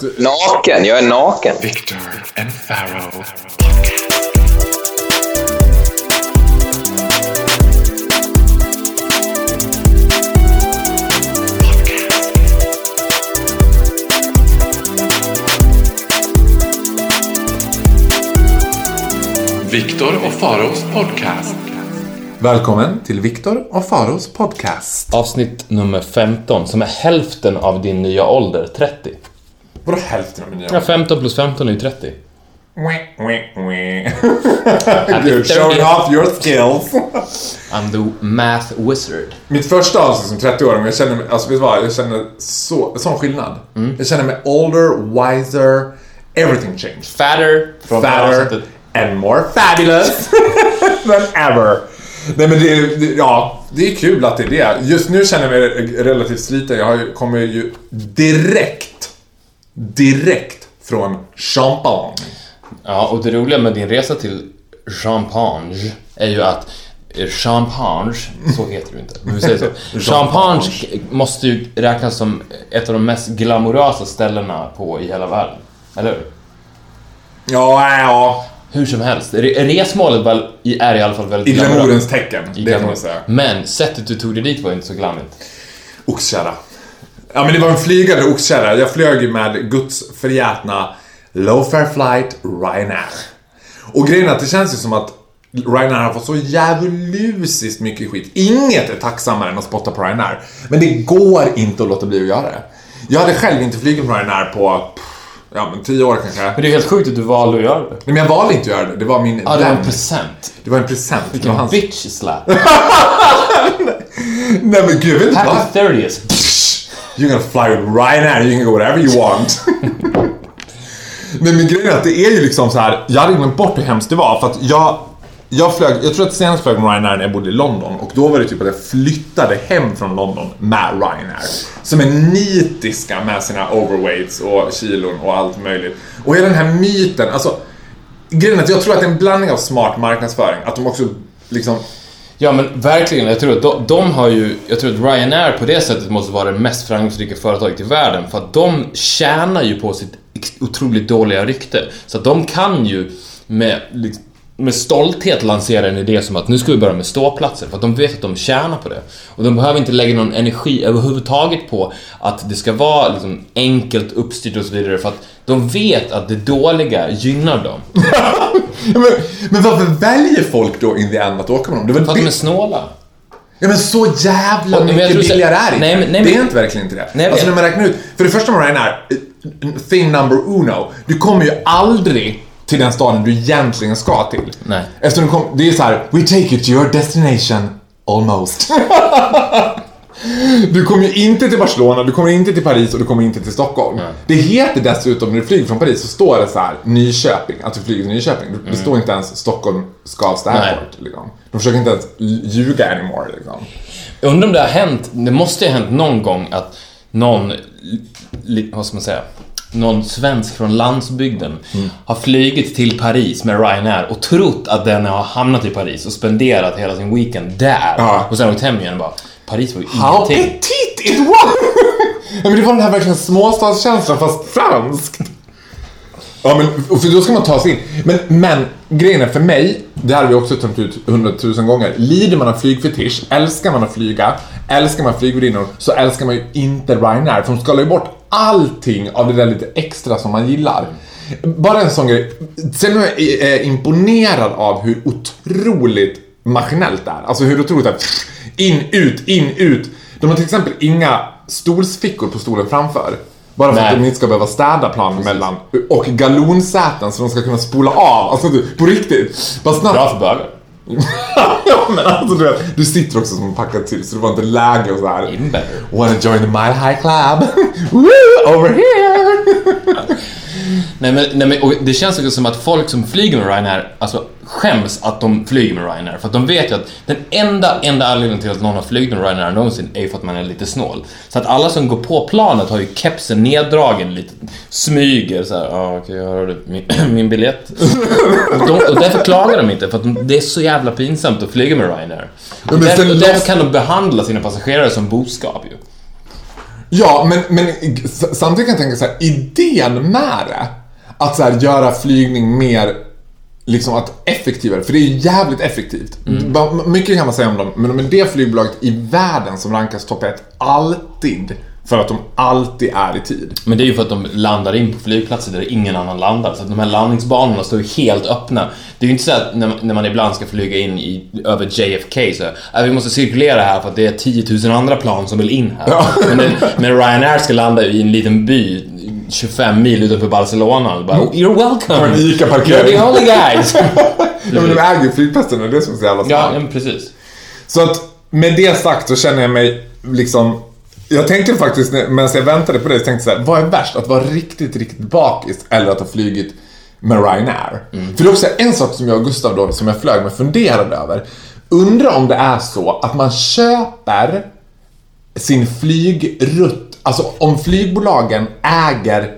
Naken, jag är naken. Victor and Pharaoh. Viktor och Faraos podcast. Välkommen till Viktor och Faros podcast. Avsnitt nummer 15, som är hälften av din nya ålder, 30. Vadå hälften av min Ja, 15 plus 15 är ju 30. You're showing off your skills. I'm the math wizard. Mitt första avsnitt som 30-åring, jag känner mig, alltså vet du vad? Jag känner så, sån skillnad. Jag känner mig older, wiser, everything changed. Fatter Fatter and more fabulous than ever. Nej men det, är- det, ja, det är kul att det är det. Just nu känner jag mig relativt sliten. Jag kommer ju direkt, direkt från Champagne. Ja, och det roliga med din resa till Champagne är ju att eh, Champagne, så heter det inte, men vi säger så. Champagne måste ju räknas som ett av de mest glamorösa ställena på i hela världen. Eller hur? Ja, ja. Hur som helst, re- resmålet i- är i alla fall väldigt I glamoröst. glamourens tecken. I Det kan man säga. Men sättet du tog dig dit var inte så glammigt. Oxkärra. Ja men det var en flygande oxkärra. Jag flög ju med Guds förgätna Low Fare Flight Ryanair. Och grejen är att det känns ju som att Ryanair har fått så djävulusiskt mycket skit. Inget är tacksammare än att spotta på Ryanair. Men det går inte att låta bli att göra det. Jag hade själv inte flugit på Ryanair på, ja men tio år kanske. Men det är helt sjukt att du valde att göra det. Nej, men jag valde inte att göra det. Det var min Ja, det var en present. Det var en present. Vilken hans... bitch slap. Nej men gud, vet vad? Happy 30th. You're gonna fly with Ryanair, you can go whatever you want. Men min grej är att det är ju liksom så här. jag hade glömt bort hur hemskt det var för att jag jag flög, jag tror att senast flög med Ryanair när jag bodde i London och då var det typ att jag flyttade hem från London med Ryanair. Som är nitiska med sina overweights och kilon och allt möjligt. Och hela den här myten, alltså Grejen är att jag tror att det är en blandning av smart marknadsföring, att de också liksom Ja men verkligen, jag tror att de, de har ju, jag tror att Ryanair på det sättet måste vara det mest framgångsrika företaget i världen för att de tjänar ju på sitt otroligt dåliga rykte. Så att de kan ju med, liksom, med stolthet lansera en idé som att nu ska vi börja med ståplatser för att de vet att de tjänar på det. Och de behöver inte lägga någon energi överhuvudtaget på att det ska vara liksom enkelt uppstyrt och så vidare för att de vet att det dåliga gynnar dem. men, men varför väljer folk då in the end att åka med dem? Det var För att de är snåla. Ja men så jävla Och- mycket billigare är det Nej, inte. men- nej, Det är inte verkligen inte det. Nej, alltså när man räknar ut, för det första Ryanair, eh, thing number uno, du kommer ju aldrig till den staden du egentligen ska till. Nej. Eftersom du kom, det är så här: we take you to your destination, almost. Du kommer ju inte till Barcelona, du kommer inte till Paris och du kommer inte till Stockholm. Det heter dessutom, när du flyger från Paris så står det så här Nyköping, att du flyger till Nyköping. Det står inte ens Stockholm Skavsta. Airport. Liksom. De försöker inte ens ljuga anymore. Liksom. Undrar om det har hänt, det måste ju ha hänt någon gång att någon, vad ska man säga, någon svensk från landsbygden Mm. har flygit till Paris med Ryanair och trott att den har hamnat i Paris och spenderat hela sin weekend där. Ja. Och sen åkt hem igen och bara, Paris var ju How ingenting. petit it was! ja, men det var den här verkligen småstadskänslan fast franskt. Ja men för då ska man ta sig in. Men, men grejen är för mig, det här har vi också tömt ut hundratusen gånger. Lider man av flygfetisch, älskar man att flyga, älskar man flygvärdinnor så älskar man ju inte Ryanair för de skalar ju bort allting av det där lite extra som man gillar. Bara en sån grej. Sen är jag eh, imponerad av hur otroligt maskinellt det är. Alltså hur otroligt är. In, ut, in, ut. De har till exempel inga stolsfickor på stolen framför. Bara för Nej. att de inte ska behöva städa planen mellan. Och galonsäten så de ska kunna spola av. Alltså du, på riktigt. Bara snabbt. Bra för bögar. ja men alltså du vet, du sitter också som packad till så det var inte läge och så här. Better. Wanna join the Mile High Club? Woo! Over here! Nej men, nej men och det känns också som att folk som flyger med Ryanair, alltså skäms att de flyger med Ryanair. För att de vet ju att den enda, enda anledningen till att någon har flugit med Ryanair någonsin är ju för att man är lite snål. Så att alla som går på planet har ju kepsen neddragen lite, smyger såhär, ja ah, okej jag hörde min, min biljett. och, de, och därför klagar de inte, för att de, det är så jävla pinsamt att flyga med Ryanair. Och sen och därför kan de behandla sina passagerare som boskap ju. Ja, men, men samtidigt kan jag tänka så här, idén med det, att så här, göra flygning mer liksom att effektivare, för det är ju jävligt effektivt. Ba- Mycket kan man säga om dem, men men det flygbolaget i världen som rankas topp 1 alltid för att de alltid är i tid. Men det är ju för att de landar in på flygplatser där ingen annan landar. Så att de här landningsbanorna står ju helt öppna. Det är ju inte så att när man, när man ibland ska flyga in i, över JFK så äh, vi måste cirkulera här för att det är 10 000 andra plan som vill in här. Men, det, men Ryanair ska landa i en liten by 25 mil utanför Barcelona. Bara, You're welcome! På en You're ICA-parkering. the only guys! Ja, men de äger ju flygplatsen och det är som är så jävla ja, smart. men precis. Så att med det sagt så känner jag mig liksom jag tänkte faktiskt, när- medan jag väntade på det, så tänkte jag så här, vad är värst? Att vara riktigt, riktigt bakis eller att ha flugit med Ryanair? För det är också en sak som jag och Gustav då, som jag flög med, funderade över. Undrar om det är så att man köper sin flygrutt, alltså om flygbolagen äger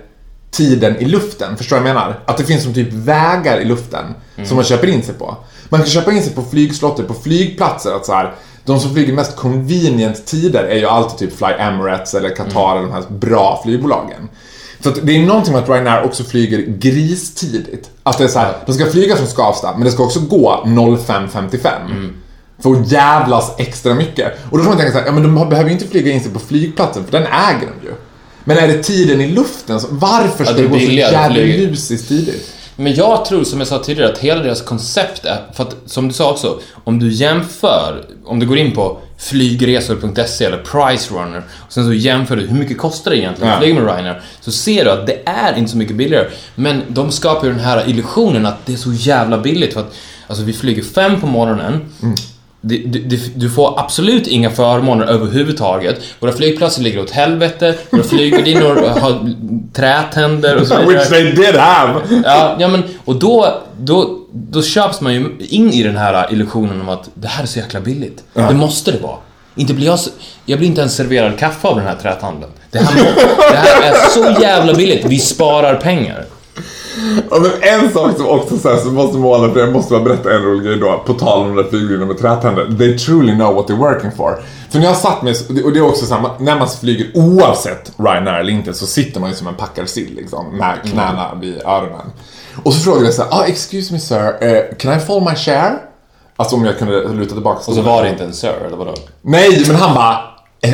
tiden i luften, förstår du vad jag menar? Att det finns som typ vägar i luften som man köper in sig på. Man kan köpa in sig på flygslottor, på flygplatser, att så här, de som flyger mest convenient tider är ju alltid typ Fly Emirates eller Qatar eller de här bra flygbolagen. Så det är någonting med att Ryanair också flyger gristidigt. Att det är så här, de ska flyga från Skavsta, men det ska också gå 05.55. För att jävlas extra mycket. Och då får man tänka så här, ja men de behöver ju inte flyga in sig på flygplatsen, för den äger de ju. Men är det tiden i luften, varför ska det är det gå så flyga. djävulusiskt tidigt? Men jag tror, som jag sa tidigare, att hela deras koncept är, för att som du sa också, om du jämför, om du går in på flygresor.se eller Pricerunner och sen så jämför du hur mycket kostar det egentligen att Ja. flyga med Ryanair, så ser du att det är inte så mycket billigare. Men de skapar ju den här illusionen att det är så jävla billigt för att, alltså vi flyger fem på morgonen, du, du, du får absolut inga förmåner överhuvudtaget. Våra flygplatser ligger åt helvete, våra flygvärdinnor har trätänder och så vidare. Which they did have! Ja, ja men och då, då, då köps man ju in i den här illusionen om att det här är så jäkla billigt. Det måste det vara. Inte blir jag, jag blir inte ens serverad kaffe av den här träthandeln. Det här, det här är så jävla billigt, vi sparar pengar. Ja, men en sak som också så här, som måste måla, för jag måste bara berätta en rolig grej då, på tal om de där flyglinjerna med trätänder. They truly know what they're working for. För när jag satt med, och det är också samma, när man flyger oavsett Ryanair eller inte så sitter man ju som en packad sill liksom, med knäna vid öronen. Och så frågade jag så här, ah, excuse me sir, eh, can I fall my chair? Alltså om jag kunde luta tillbaka Och så var det inte en Sir, eller vadå? Nej, men han bara eh,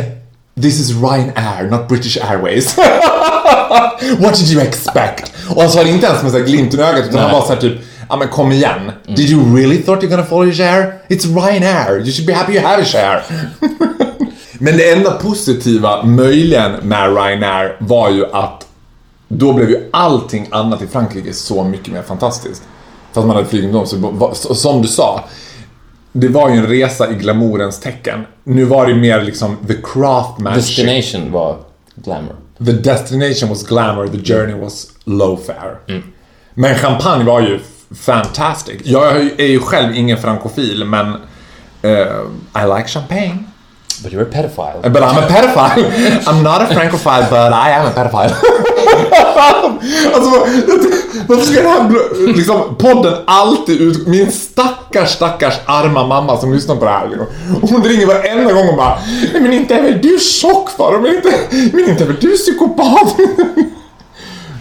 This is Ryanair, not British Airways. What did you expect? Och han sa det inte ens med så glimten i ögat utan han Nej. var så här typ Ja men kom igen. Did you really thought you're gonna follow your share? It's Ryanair. You should be happy you have a share. men det enda positiva möjligen med Ryanair var ju att då blev ju allting annat i Frankrike så mycket mer fantastiskt. För att man hade flugit med dem. Så- som du sa, det var ju en resa i glamourens tecken. Nu var det mer liksom the craftmanship. Destination var glamour. The destination was glamour, the journey was low fare. Men champagne var ju fantastic. Jag är ju- själv ingen frankofil, men eh, I like champagne. But you're a pedophile. But I'm a pedophile. I'm not a francophile, but I am a pedophile. alltså, varför ska den här liksom, podden alltid ut... Min stackars, stackars arma mamma som lyssnar på det här. Liksom. Hon ringer varenda gång och bara "Nej, Men inte är väl du tjockfar? Men inte, men inte är väl du psykopat?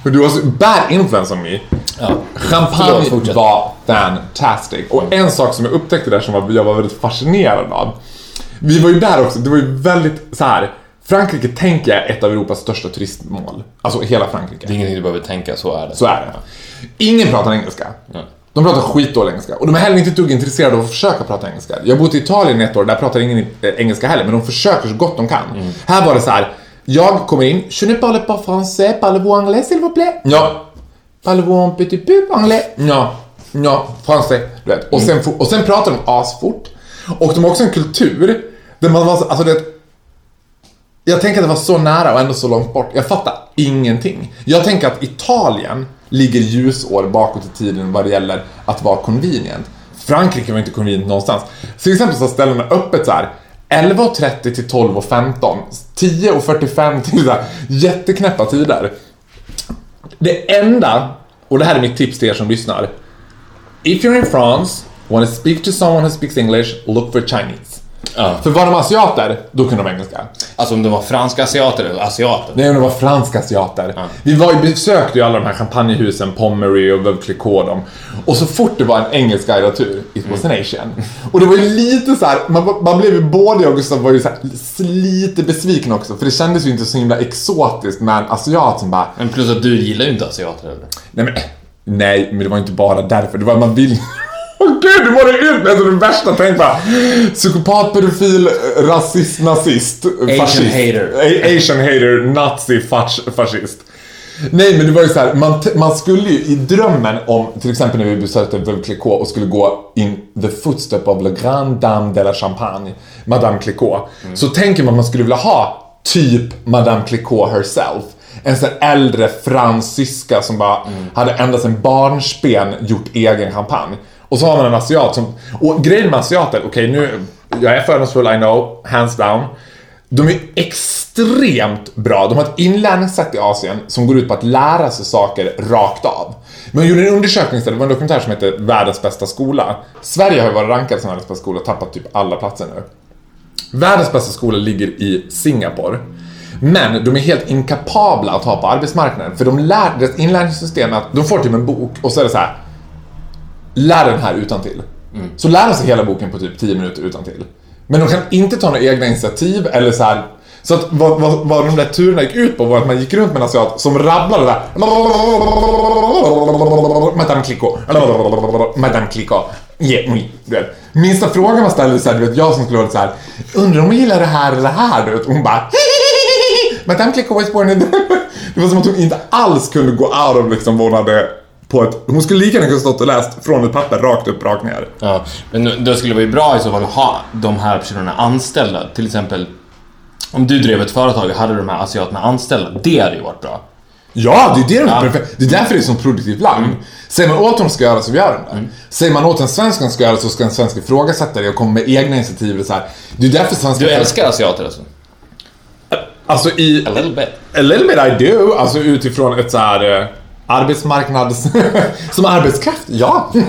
Du har så bad influence on me. Ja. Champagne var fantastic. Och en sak som jag upptäckte där som jag var väldigt fascinerad av. Vi var ju där också, det var ju väldigt så här. Frankrike tänker jag är ett av Europas största turistmål. Alltså hela Frankrike. Det är ingenting du behöver tänka, så är det. Så är det. Ingen pratar engelska. Ja. De pratar skitdålig engelska. Och de är heller inte ett dugg intresserade av att försöka prata engelska. Jag har bott i Italien ett år, där pratar ingen engelska heller, men de försöker så gott de kan. Här var det så här. jag kommer in, je ne parle pas français, parlez-vous anglais s'il vous plaît? Ja. Parlez-vous un petit peu anglais? Ja. Ja, français. Du vet. Och, sen, fo- och sen pratar de asfort. Och de har också en kultur där man var så, alltså det jag tänker att det var så nära och ändå så långt bort. Jag fattar ingenting. Jag tänker att Italien ligger ljusår bakåt i tiden vad det gäller att vara convenient. Frankrike var inte convenient någonstans. Till exempel så har ställena öppet så här 11.30 till 12.15, 10.45 till så här jätteknäppa tider. Det enda, och det här är mitt tips till er som lyssnar. If you're in France, want to speak to someone who speaks English, look for Chinese. Ja. För var de asiater, då kunde de engelska. Alltså om det var franska asiater eller asiater. Nej, men det var franska asiater. Vi var ju, besökte ju alla de här champagnehusen, Pommery och Veuve Clicquot dem. Och så fort det var en engelsk guidad tur, it was an asian. Och det var ju lite så här, man, man blev ju, både jag och Gustav var ju så här, lite besvikna också. För det kändes ju inte så himla exotiskt med en asiat som bara, Men plus att du gillar ju inte asiater heller. nej men, nej, men det var inte bara därför. Det var man vill Åh gud, det var det ut alltså, det värsta tänkbara. Psykopat, pedofil, rasist, nazist, fascist. hater. A- Asian hater, nazi, fas- fascist. Nej men det var ju så här, man, man skulle ju i drömmen om, till exempel när vi besökte Veuve Clicquot och skulle gå in the footstep of la grande dame de la champagne, Madame Clicquot. Så tänker man att man skulle vilja ha typ Madame Clicquot herself. En sån äldre fransyska som bara hade ända sedan barnsben gjort egen champagne. Och så har man en asiat som, och grejen med asiater, okej nu, jag är fördomsfull I know, hands down. De är extremt bra. De har ett inlärningssätt i Asien som går ut på att lära sig saker rakt av. Men jag gjorde en undersökning, det var en dokumentär som heter Världens bästa skola. Sverige har ju varit rankad som världens bästa skola och tappat typ alla platser nu. Världens bästa skola ligger i Singapore. Men de är helt inkapabla att ha på arbetsmarknaden. För de lär, deras inlärningssystem är att de får typ en bok och så är det så här. Lär den här utan till. Så lär de sig hela boken på typ 10 minuter utan till. Men de kan inte ta några egna initiativ eller så här. Så att vad, vad, vad de där turerna gick ut på var att man gick runt med en asiat som rabblade där. Madame Clicquot. Madame Clicquot. Yeah, oui, vet. Minsta frågan man ställde så här, du vet, jag som skulle vara så här. Undrar om hon gillar det här eller det här? Du vet. Och hon bara Madame Clicquot was born in... Det var som att hon inte alls kunde gå out of liksom vad hon hade på ett... Hon skulle lika gärna kunna stått och läst från ett papper rakt upp, rakt ner. Ja, men då skulle det vara bra i så fall att ha de här personerna anställda. Till exempel, om du drev ett företag och hade de här asiaterna anställda. Det hade ju varit bra. Ja, det är det Ja. perfekt. Det är därför det är ett produktivt land. Säger man åt dem ska göra så gör de det. Säger man åt en svensk de ska göra så ska en svensk ifrågasätta det och komma med egna initiativ. och Så här. Det är därför svenska... Du älskar asiater alltså? Alltså i... A little bit. A little bit I do. Alltså utifrån ett så här... Arbetsmarknads... som arbetskraft, ja.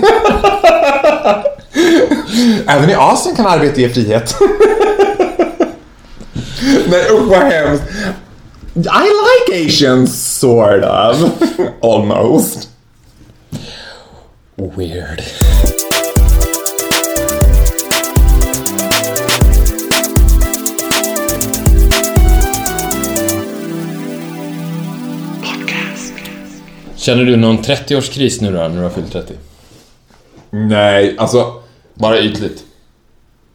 Även i Asien kan arbete ge frihet. Nej usch vad hemskt. I like Asians, sort of. Almost. Weird. Känner du någon 30-årskris nu då, när du har fyllt 30? Nej, alltså... Bara ytligt.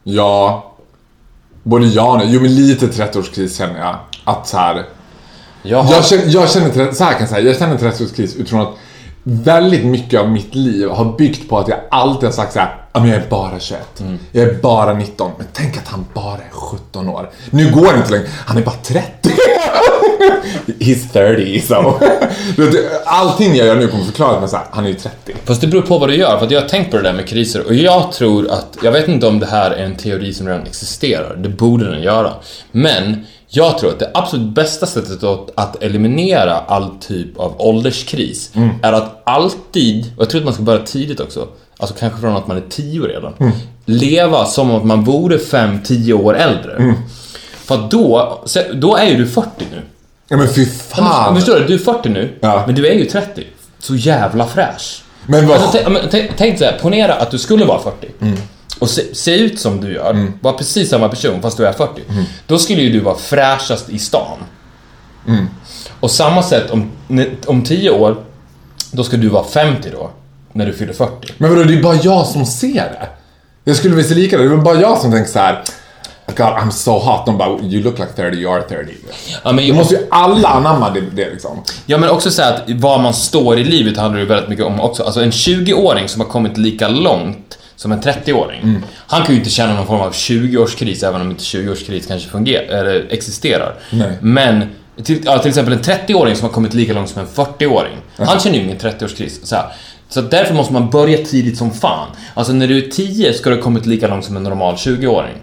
Ja. Både ja och nej. Jo men lite 30-årskris känner jag. Att så här. Jag har... Jag känner, jag känner, så här kan jag säga, jag känner en 30-årskris utifrån att väldigt mycket av mitt liv har byggt på att jag alltid har sagt så här, "Ja, men jag är bara 21. Jag är bara 19. Men tänk att han bara är 17 år. Nu går det inte längre. Han är bara 30. He's 30 so. Allting jag gör nu kommer förklaras med så här, han är ju 30. Fast det beror på vad du gör, för att jag har tänkt på det där med kriser och jag tror att, jag vet inte om det här är en teori som redan existerar, det borde den göra. Men jag tror att det absolut bästa sättet att, att eliminera all typ av ålderskris är att alltid, och jag tror att man ska börja tidigt också, alltså kanske från att man är 10 redan, leva som att man vore 5-10 år äldre. För att då, då är ju du 40 nu. Ja men fy Men fan. Förstår du? Du är 40 nu, Ja. men du är ju 30. Så jävla fräsch. Men vad... Alltså, tänk- men tänk- tänk så här, ponera att du skulle vara 40. Och se, se ut som du gör, vara precis samma person fast du är 40. Då skulle ju du vara fräschast i stan. Och samma sätt om, om 10 år, då ska du vara 50 då, när du fyller 40. Men vadå, det är bara jag som ser det. Jag skulle väl se lika det. Det är bara jag som tänker så här. God, I'm so hot. De bara, you look like 30, you are 30. Ja, men, Då måste ju alla anamma det, det liksom. Ja men också säga att var man står i livet handlar det ju väldigt mycket om också. Alltså en 20-åring som har kommit lika långt som en 30-åring. Han kan ju inte känna någon form av 20-årskris även om inte 20-årskris kanske fungerar, eller existerar. Nej. Men till, ja, till exempel en 30-åring som har kommit lika långt som en 40-åring. Han känner ju ingen 30-årskris. Så, här. så därför måste man börja tidigt som fan. Alltså när du är 10 ska du ha kommit lika långt som en normal 20-åring.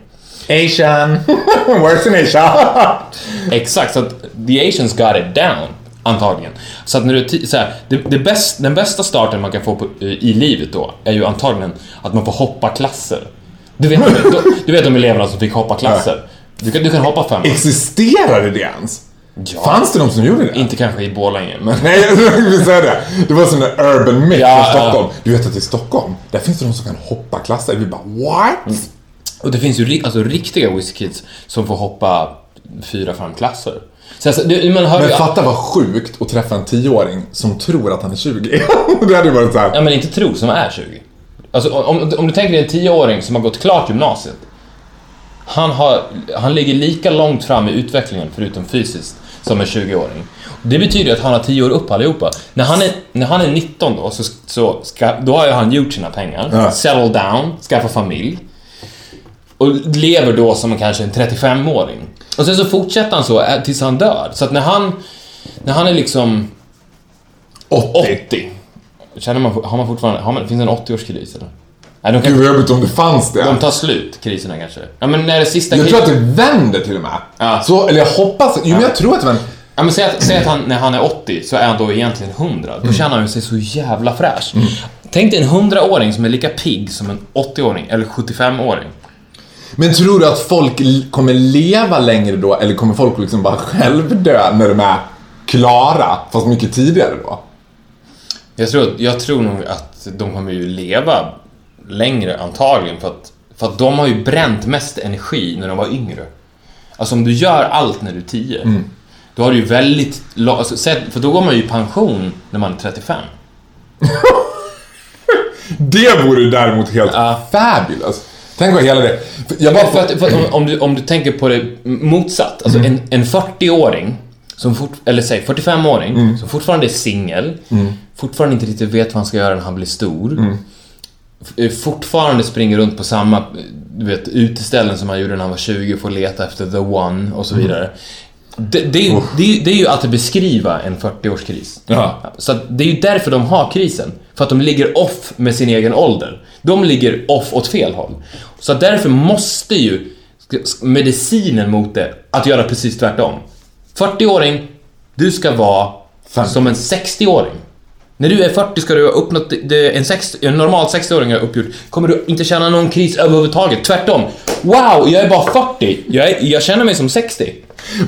Asian. Works in Asia. Exakt, så att the Asians got it down. Antagligen. Så att när du så här, det, det bäst, den bästa starten man kan få på, i livet då är ju antagligen att man får hoppa klasser. Du vet, du, du vet de eleverna som fick hoppa klasser? Du kan, du kan hoppa fem. Existerade det ens? Ja. Fanns det de som gjorde det? Inte kanske i Borlänge, men... Nej, vill säga det. Det var sån där urban myth Ja, ja. Stockholm. Du vet att i Stockholm, där finns det de som kan hoppa klasser. Vi bara, what? Och det finns ju alltså, riktiga WizKids som får hoppa fyra, fem klasser. Så alltså, det, man hör Men ju... fatta vad sjukt att träffa en tioåring som tror att han är 20. det hade ju varit så här. Ja, men inte tro, som är 20. Alltså, om, om du tänker dig en tioåring som har gått klart gymnasiet. Han, har, han ligger lika långt fram i utvecklingen, förutom fysiskt, som en 20-åring. Det betyder att han har 10 år upp allihopa. När han är, när han är 19 då, så, så ska, då har han gjort sina pengar, Ja. settle down, skaffa familj. Och lever då som kanske en 35-åring. Och sen så fortsätter han så tills han dör. Så att när han, när han är liksom 80. 80. Känner man, har man fortfarande, har man, finns det en 80-årskris eller? Nej, de, Gud kan, vad jobbigt om det fanns det. de tar slut, kriserna kanske. Ja men när det sista Jag tror att det vänder till och med. Ja. Så, eller jag hoppas. Jo, men jag tror att det vänder. Ja men säg att, säg att han, när han är 80 så är han då egentligen 100. Då Mm. känner han sig så jävla fräsch. Tänk dig en 100-åring som är lika pigg som en 80-åring, eller 75-åring. Men tror du att folk kommer leva längre då, eller kommer folk liksom bara självdö när de är klara, fast mycket tidigare då? Jag tror, jag tror nog att de kommer ju leva längre antagligen för att, för att de har ju bränt mest energi när de var yngre. Alltså om du gör allt när du är 10, då har du ju väldigt alltså, för då går man ju i pension när man är 35. Det vore däremot helt Ja. fabulous. Tänk vad hela det... Jag bara... För att, för att om, du, om du tänker på det motsatt, alltså en, en 40-åring, som fort, eller säg 45-åring, som fortfarande är singel, fortfarande inte riktigt vet vad han ska göra när han blir stor, f- fortfarande springer runt på samma du vet, uteställen som han gjorde när han var 20 och får leta efter the one och så vidare. Det, det, är ju, det, är, ju- det är ju att beskriva en 40-årskris. Ja. Så det är ju därför de har krisen. För att de ligger off med sin egen ålder. De ligger off åt fel håll. Så därför måste ju medicinen mot det att göra precis tvärtom. 40-åring, du ska vara Fem. som en 60-åring. När du är 40 ska du ha uppnått det- en, 60, en normal 60-åring har uppgjort. Kommer du inte känna någon kris överhuvudtaget. Tvärtom. Wow, jag är bara 40. Jag, är, jag känner mig som 60.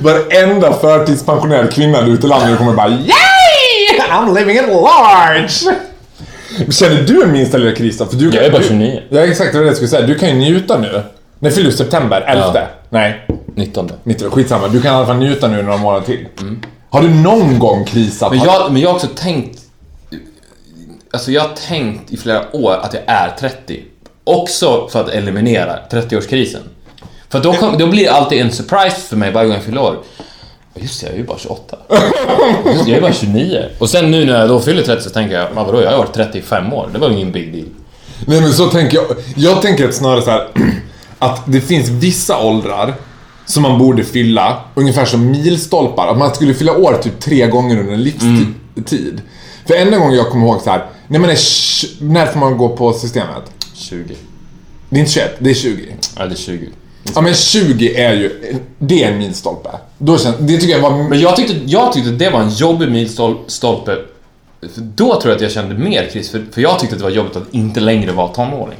Varenda förtidspensionerad kvinna där ute i landet kommer bara Yay! I'm living at large! Känner du en minsta lilla kris då? För du kan, Jag är bara du- 29. Ja, exakt det var det jag skulle säga. Du kan ju njuta nu. När fyller du? September? 11? Ja. Nej, 19. 19. Skitsamma. Du kan i alla fall njuta nu några månader till. Har du någon gång krisat? Men jag, men jag har också tänkt... Alltså jag har tänkt i flera år att jag är 30. Också för att eliminera 30-årskrisen. För då, kom, då blir det alltid en surprise för mig varje gång jag fyller år. Just det, jag är ju bara 28. Just det, jag är bara 29. Och sen nu när jag då fyller 30 så tänker jag, "Men vadå, jag har varit 35 år. Det var ingen big deal. Nej men så tänker jag. Jag tänker att snarare så här att det finns vissa åldrar som man borde fylla, ungefär som milstolpar. Att man skulle fylla år typ tre gånger under en livstid. För enda gången jag kommer ihåg så här, är tj- när får man gå på systemet? 20. Det är inte 21, det är 20. Ja, det är 20. Ja men 20 är ju, det är en milstolpe. Då känns, det tycker jag var... Men jag tyckte, jag tyckte det var en jobbig milstolpe. För Då tror jag att jag kände mer kris, för, för jag tyckte att det var jobbigt att inte längre vara tonåring.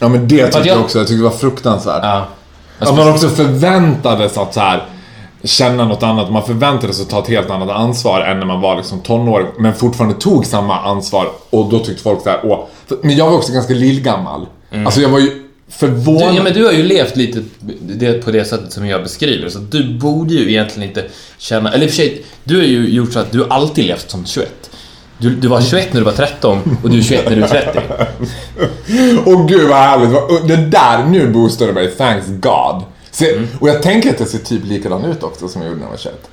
Ja men det tyckte jag- jag också, jag tyckte det var fruktansvärt. Ja. Att man också förväntades att så här känna något annat. Man förväntades att ta ett helt annat ansvar än när man var liksom tonåring. Men fortfarande tog samma ansvar. Och då tyckte folk så här, åh. Men jag var också ganska lillgammal. Alltså jag var ju förvånad. Du, ja, men du har ju levt lite på det sättet som jag beskriver, så du borde ju egentligen inte känna... Eller i och för sig, du har ju gjort så att du alltid levt som 21. Du, du var 21 när du var 13 och du är 21 när du är 30. Åh gud vad härligt. Det där, nu boostade mig. Thanks God. Se, Mm. Och jag tänker att jag ser typ likadan ut också som jag gjorde när jag var 21.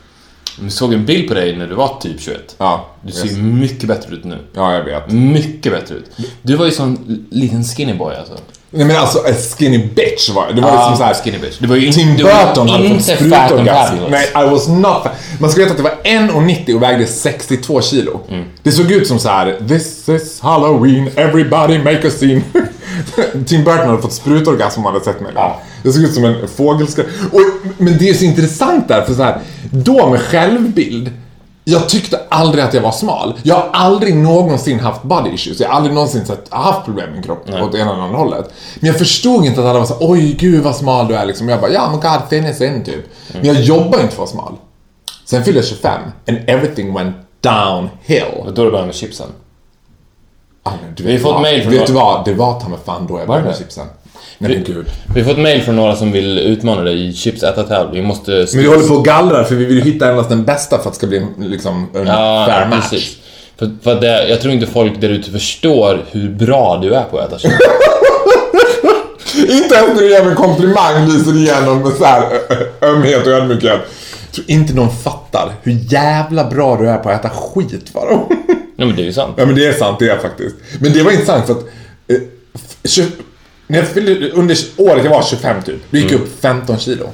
Jag såg en bild på dig när du var typ 21. Ja, Du ser yes. mycket bättre ut nu. ja jag vet. Mycket bättre ut. Du var ju sån liten skinny boy alltså. Nej men alltså, skinny bitch var. Det var liksom så här. skinny bitch. Du var ju Tim var ju Burton hade fått inte sprutorgasm. Nej, I was not fat. Man ska veta att det var 1,90 och vägde 62 kilo. Mm. Det såg ut som så här: This is Halloween, everybody make a scene. Tim Burton hade fått sprutorgasm om man hade sett mig. Ja. Det såg ut som en fågelskräck. Men det är så intressant där, för så här, då med självbild. Jag tyckte aldrig att jag var smal. Jag har aldrig någonsin haft body issues. Jag har aldrig någonsin sett, haft problem med min kropp åt ena eller andra hållet. Men jag förstod inte att alla var så oj gud vad smal du är liksom. Jag bara, ja men god fitness in typ. Men jag jobbar inte för att vara smal. Sen fyllde jag 25 and everything went downhill. Och då det bara med chipsen. Ah, du Vi har vet fått vad? mail från Vet du vad? Det var ta mig fan då jag började det? chipsen. Nej men gud. Vi har fått mail från några som vill utmana dig i chipsätartävling. Vi måste... Men vi håller på och gallrar för vi vill hitta endast den bästa för att det ska bli en, liksom, en Ja, fair match. precis. För, för det, jag tror inte folk där ute förstår hur bra du är på att äta chips. Inte ens när du ger mig en komplimang lyser igenom med så här ömhet och ödmjukhet. Jag tror inte någon fattar hur jävla bra du är på att äta skit dem. Nej men det är ju sant. Ja men det är sant, det är faktiskt. Men det var intressant för att eh, när jag fyllde, under året jag var 25 typ, då gick jag upp 15 kilo.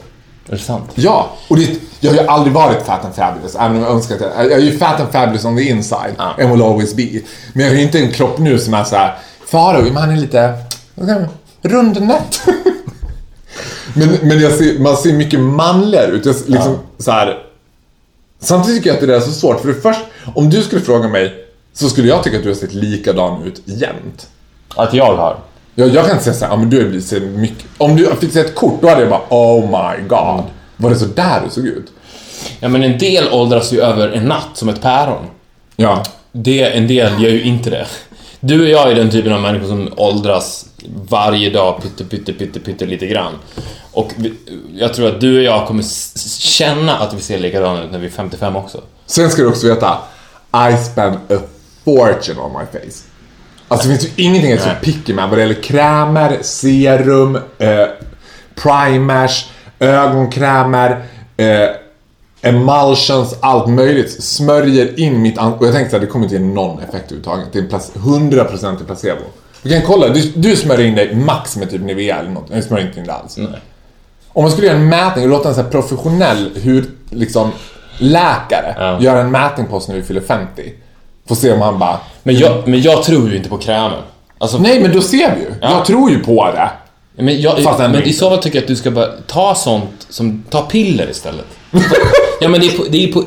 Är det sant? Ja, och det, jag har ju aldrig varit fat and fabulous, även om jag önskar att jag... Jag är ju fat and fabulous on the inside, Ja. and will always be. Men jag har ju inte en kropp nu som är såhär, Farao, men han är lite... Rundnätt. men men jag ser, man ser mycket manligare ut. Jag, liksom, så här, samtidigt tycker jag att det där är så svårt, för det först, om du skulle fråga mig, så skulle jag tycka att du har sett likadan ut jämt. Att jag har. Jag, jag kan inte säga såhär, ja men du har blivit så mycket... Om du fick se ett kort, då hade jag bara oh my god. Var det så där du såg ut? Ja men en del åldras ju över en natt som ett päron. Ja. Det, en del gör ju inte det. Du och jag är den typen av människor som åldras varje dag pytte, pytte, pytte, pytte lite grann. Och vi, jag tror att du och jag kommer känna att vi ser likadana ut när vi är 55 också. Sen ska du också veta, I spend a fortune on my face. Alltså det finns ju ingenting jag är så picky med vad det gäller krämer, serum, eh, primers, ögonkrämer, eh, emulsions, allt möjligt. Smörjer in mitt an- Och jag tänkte att det kommer inte ge någon effekt överhuvudtaget. Det är en plac- 100% i placebo. Vi kan kolla, du, du smörjer in dig max med typ Nivea eller något. Jag smörjer inte in det alls. Nej. Om man skulle göra en mätning och låta en så här professionell hud, liksom, läkare Ja. göra en mätning på oss när vi fyller 50. Får se om han bara... Men jag, men jag tror ju inte på krämer. Alltså, Nej, men då ser vi ju. Jag tror ju på det. Men, jag, Fast men i så fall tycker jag att du ska bara ta sånt som, ta piller istället. ja men det är på, det är på,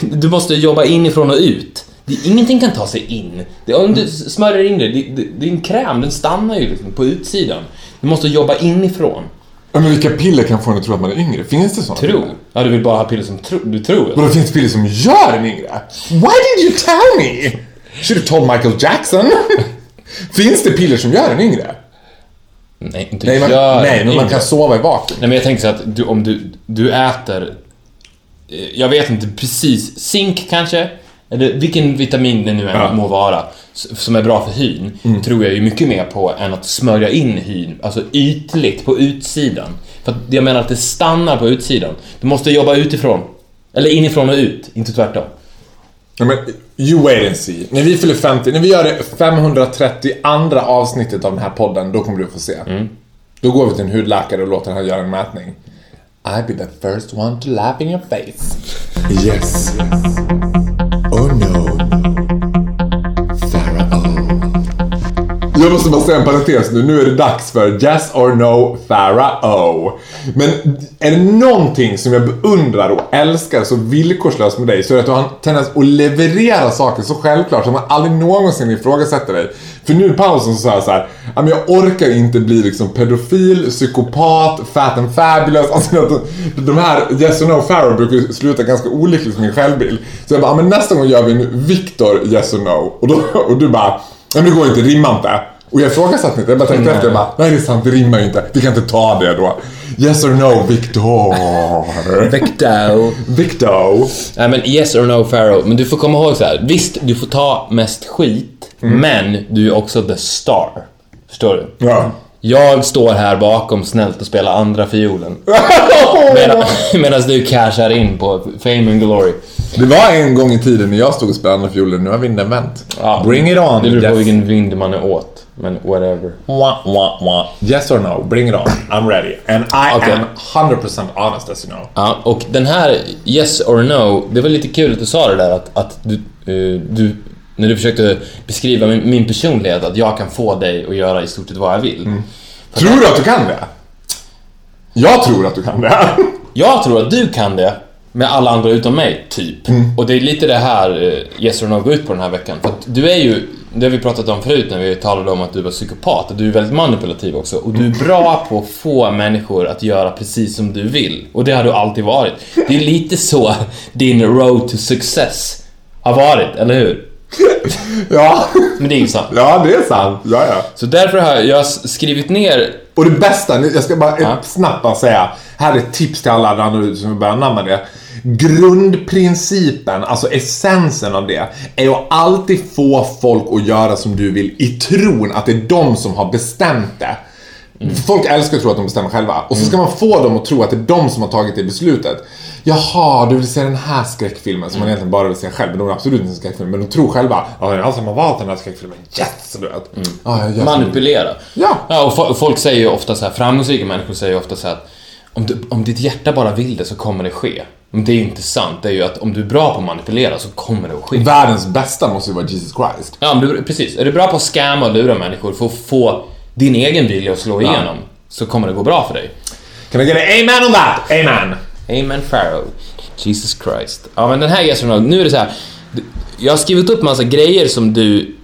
du måste jobba inifrån och ut. Det, ingenting kan ta sig in. Det, om du smörjer in det, det, det, en kräm, den stannar ju liksom på utsidan. Du måste jobba inifrån. Ja, men vilka piller kan få en att tro att man är yngre? Finns det sådana? Tro. piller? Ja, du vill bara ha piller som tro, du tror. Och då finns det piller som gör en yngre? Why did you tell me? Should have told Michael Jackson. finns det piller som gör en yngre? Nej, inte Nej, man, gör nej men man yngre. kan sova i vakuum. Nej men jag tänker så att du, om du, du äter, eh, jag vet inte precis, zink kanske? Eller vilken vitamin det nu än Ja. Mm. må vara, som är bra för hyn, tror jag ju mycket mer på än att smörja in hyn, alltså ytligt på utsidan. För att jag menar att det stannar på utsidan. Du måste jobba utifrån. Eller inifrån och ut, inte tvärtom. Ja, men you wait and see. När vi fyller 50, när vi gör det 530 andra avsnittet av den här podden, då kommer du få se. Då går vi till en hudläkare och låter han göra en mätning. I'll be the first one to laugh in your face. Yes. Oh Jag måste bara säga en parentes nu. Nu är det dags för Yes or No Pharaoh. Men är det någonting som jag beundrar och älskar så villkorslöst med dig så är det att du har en tendens att leverera saker så självklart som man aldrig någonsin ifrågasätter dig. För nu i pausen så sa jag så här, men jag orkar inte bli liksom pedofil, psykopat, fat and fabulous. Alltså de här Yes or No Pharaoh brukar ju sluta ganska olyckligt med min självbild. Så jag bara, men nästa gång gör vi en Victor Yes or No. Och, då, och du bara, Nej men det går inte, rimma inte. Och jag ifrågasatte inte, jag bara tänkte efter, jag bara, nej det är sant, det rimmar ju inte. Vi kan inte ta det då. Yes or no, Victor. Vecto. Victor. Nej men yes or no Pharaoh. Men du får komma ihåg så här. visst du får ta mest skit, men du är också the star. Förstår du? Ja. Jag står här bakom snällt och spelar andra fiolen. Medan du cashar in på fame and glory. Det var en gång i tiden när jag stod och spelade andra fiolen, nu har vinden vänt. Ja, Bring it on. Det beror på yes. vilken vind man är åt. Men whatever. Wah, wah, wah. Yes or no, bring it on. I'm ready. And I Okej. am 100% honest as you know. Ja, och den här yes or no, det var lite kul att du sa det där att, att du, eh, du när du försökte beskriva min, min personlighet, att jag kan få dig att göra i stort sett vad jag vill. Tror du att du kan det? Jag tror att du kan det. Jag tror att du kan det, med alla andra utom mig, typ. Mm. Och det är lite det här eh, Yes or No går ut på den här veckan. För att du är ju, det har vi pratat om förut när vi talade om att du var psykopat, att du är väldigt manipulativ också. Och du är bra på att få människor att göra precis som du vill. Och det har du alltid varit. Det är lite så din road to success har varit, eller hur? Ja, Men det är ju sant. ja det är sant. Ja, ja. Så därför har jag skrivit ner Och det bästa, jag ska bara Ja. snabbt bara säga. Här är ett tips till alla andra som vill börja anamma det. Grundprincipen, alltså essensen av det, är att alltid få folk att göra som du vill i tron att det är de som har bestämt det. Folk älskar att tro att de bestämmer själva. Och så ska man få dem att tro att det är de som har tagit det beslutet. Jaha, du vill se den här skräckfilmen som man egentligen bara vill se själv. Men de är absolut inte en skräckfilm. Men de tror själva, ja det är jag som har valt den här skräckfilmen. Yes! Du vet. Ja, jag gör som- manipulera. Ja. ja och fo- folk säger ju ofta så här, framgångsrika människor säger ju ofta så här att om, du, om ditt hjärta bara vill det så kommer det ske. Men det är inte sant. Det är ju att om du är bra på att manipulera så kommer det att ske. Världens bästa måste ju vara Jesus Christ. Ja, men du, precis. Är du bra på att scamma och lura människor för att få din egen vilja att slå igenom så kommer det gå bra för dig. Can I get an amen on that? Amen! Amen Pharaoh. Jesus Christ. Ja, men den här no, nu är det så här. Jag har skrivit upp massa grejer som du...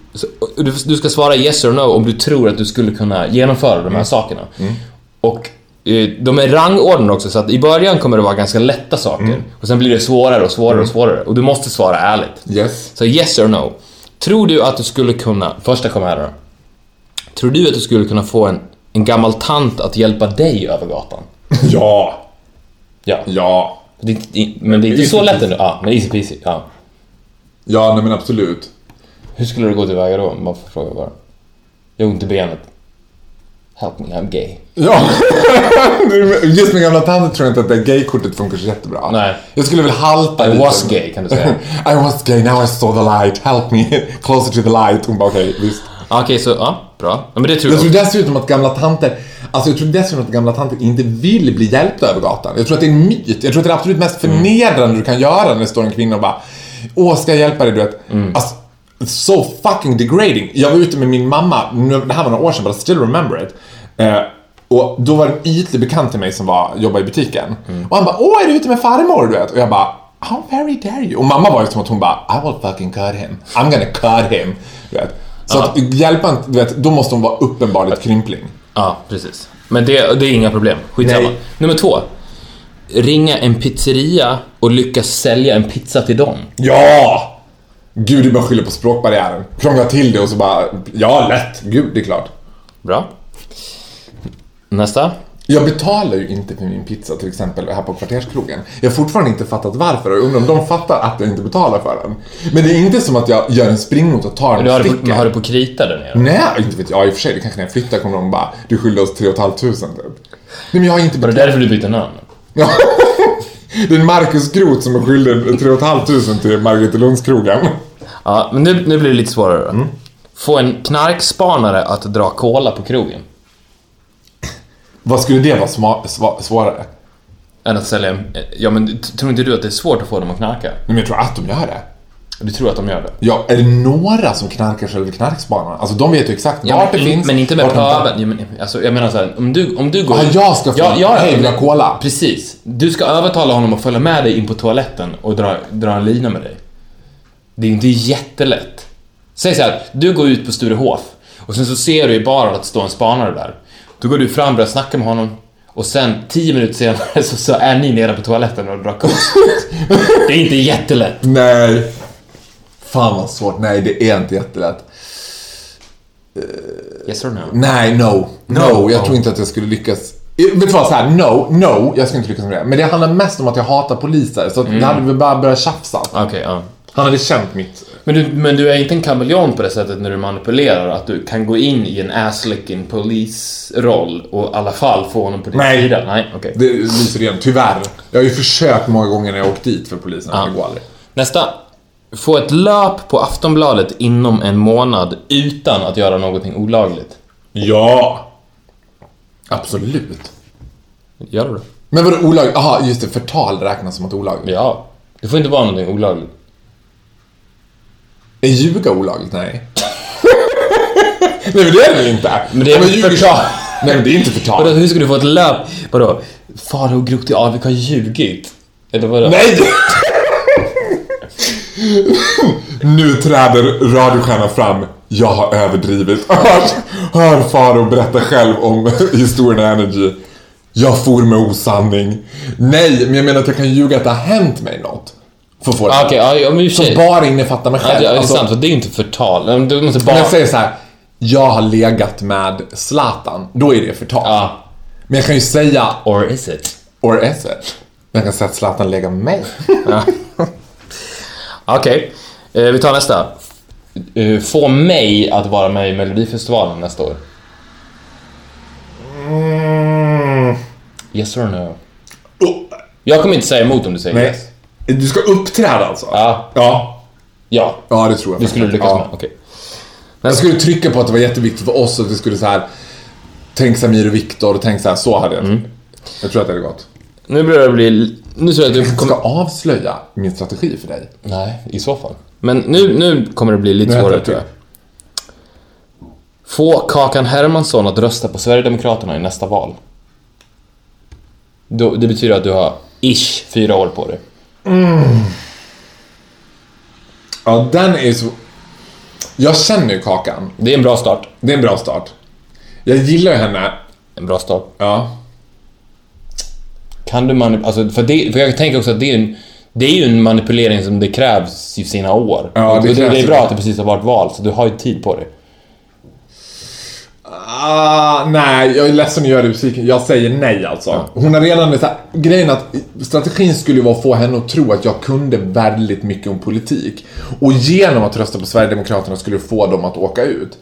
Du, ska svara yes or no om du tror att du skulle kunna genomföra de här sakerna. Och eh, de är rangordnade också, så att i början kommer det vara ganska lätta saker. Och sen blir det svårare och svårare och svårare. Och du måste svara ärligt. Yes. Så yes or no. Tror du att du skulle kunna... Första kommer här då. Tror du att du skulle kunna få en, en gammal tant att hjälpa dig över gatan? Ja. Ja. Ja. Det, men det är inte Easy så lätt ändå. Ja, men easy peasy. Ja. Ja, nej men absolut. Hur skulle du gå tillväga då? Bara för fråga bara. Jag har ont i benet. Help me, I'm gay. Ja. Just med gamla tanter tror jag inte att det gay-kortet funkar så jättebra. Nej. Jag skulle väl halta I lite. was gay, kan du säga. I was gay, now I saw the light. Help me. Closer to the light. Hon bara okej, visst. Ja, Okej, så ja, bra. Ja, men det tror Jag jag. tror dessutom att gamla tanter Alltså jag tror dessutom att gamla tanter inte vill bli hjälpta över gatan. Jag tror att det är en myt. Jag tror att det är det absolut mest förnedrande du kan göra när det står en kvinna och bara Åh, ska jag hjälpa dig? Du vet. Alltså, so fucking degrading. Jag var ute med min mamma, det här var några år sedan, but I still remember it. Eh, och då var det en ytlig bekant till mig som var, jobbade i butiken. Och han bara, åh är du ute med farmor? Du vet. Och jag bara, how very dare you? Och mamma var ju som att hon bara, I will fucking cut him. I'm gonna cut him. Du vet. Så att hjälpa en, du vet, då måste hon vara uppenbarligen krympling. Ja, precis. Men det, det är inga problem. Skitsamma. Nej. Nummer två. Ringa en pizzeria och lyckas sälja en pizza till dem. Ja! Gud, det är bara skylla på språkbarriären. Krångla till det och så bara, ja lätt. Gud, det är klart. Bra. Nästa. Jag betalar ju inte för min pizza till exempel här på kvarterskrogen. Jag har fortfarande inte fattat varför och undrar om de fattar att jag inte betalar för den. Men det är inte som att jag gör en springnot och tar Du en har det, sticker. på, har det på krita där nere? Nej, inte vet jag. I och för sig, det kanske när jag flyttar kommer de bara, du skyller oss 3 500 typ. Nej men jag har inte Var det betalat. därför du bytte namn? Det är Marcus Groth som är skyldig 3 500 till Margretelundskrogen. Ja, men nu, nu blir det lite svårare då. Få en knarkspanare att dra cola på krogen. Vad skulle det vara sma- sva- svårare? Än att sälja. Ja, men tror inte du att det är svårt att få dem att knarka? Nej, men jag tror att de gör det. Du tror att de gör det? Ja, är det några som knarkar själva knarkspanarna? Alltså de vet ju exakt Ja, vart men, det finns. men inte med pöben. Ja, men, alltså, jag menar så här, om du, om du går... Ja, jag ska få- hej, vill ha cola? Precis. Du ska övertala honom att följa med dig in på toaletten och dra, dra en lina med dig. Det är inte jättelätt. Säg så här, du går ut på Sturehof och sen så ser du i baren att det står en spanare där. Då går du fram och börjar snacka med honom och sen tio minuter senare så, så är ni nere på toaletten och drar kurs. Det är inte jättelätt. Nej. Fan vad svårt. Nej, det är inte jättelätt. Yes or no? Nej, no. No, No. jag tror inte att jag skulle lyckas. Eh, Vet du vad, så här, no, no, jag skulle inte lyckas med det. Men det handlar mest om att jag hatar poliser, så Mm. det hade vi bara börjat tjafsa. Okej, ja. Han hade känt mitt... Men du, men du är inte en kameleont på det sättet när du manipulerar, att du kan gå in i en ass-licking polisroll och i alla fall få honom på din Nej. sida? Nej, okej. Det lyser igen, tyvärr. Jag har ju försökt många gånger när jag åkt dit för polisen, men det går aldrig. Nästa. Få ett löp på Aftonbladet inom en månad utan att göra någonting olagligt. Ja! Absolut. Gör du det? Men vadå olagligt? Jaha, just det, förtal räknas som att olagligt. Ja. Det får inte vara någonting olagligt. Är ljuga olagligt? Nej. Nej men det är det väl inte? Men det är väl ljuger- förtal. Nej men det är inte Vadå, förtal. hur ska du få ett löp? Vadå? Farao Groth i Alvik har ljugit. Eller vadå? Nej! nu träder radiostjärnan fram. Jag har överdrivit. Hör, hör Faro berätta själv om historien Energy. Jag for med osanning. Nej, men jag menar att jag kan ljuga att det har hänt mig något. För att få det. Okej, ja, ja, men Som bara innefattar mig Ja, själv. det är Alltså, sant, för det är ju inte förtal. Men Du måste bara... jag säger så här. Jag har legat med Zlatan. Då är det förtal. Ja. Men jag kan ju säga Or is it? Or is it? Jag kan säga att Zlatan lägger med mig. Okej, eh, vi tar nästa. Eh, få mig att vara med i Melodifestivalen nästa år. Mm. Yes or no? Oh, Jag kommer inte säga emot om du säger nej. yes. Du ska uppträda alltså? Ja. Ja, Ja, ja det tror jag. det skulle du lyckas ja. med. Okej. Jag skulle trycka på att det var jätteviktigt för oss att vi skulle så här. Tänk Samir och Viktor och tänk så här, så hade jag. Mm. Jag tror att det hade gått. Nu börjar det bli... Nu tror jag att du Jag ska kommer... avslöja min strategi för dig. Nej, i så fall. Men nu, nu kommer det bli lite Nu svårare tror jag. Få Kakan Hermansson att rösta på Sverigedemokraterna i nästa val. Det betyder att du har ish fyra år på dig. Ja, den är så... Jag känner ju Kakan. Det är en bra start. Det är en bra start. Jag gillar ju henne. En bra start. Ja. Kan du manipulera... Alltså, för, det, för jag tänker också att det är en... Det är ju en manipulering som det krävs i sina år. Ja, det Och det, det är bra att det precis har varit val, så du har ju tid på dig. Ah, nej, jag är ledsen att göra dig besviken. Jag säger nej alltså. Hon har redan... Så här, grejen att strategin skulle ju vara att få henne att tro att jag kunde väldigt mycket om politik. Och genom att rösta på Sverigedemokraterna skulle få dem att åka ut.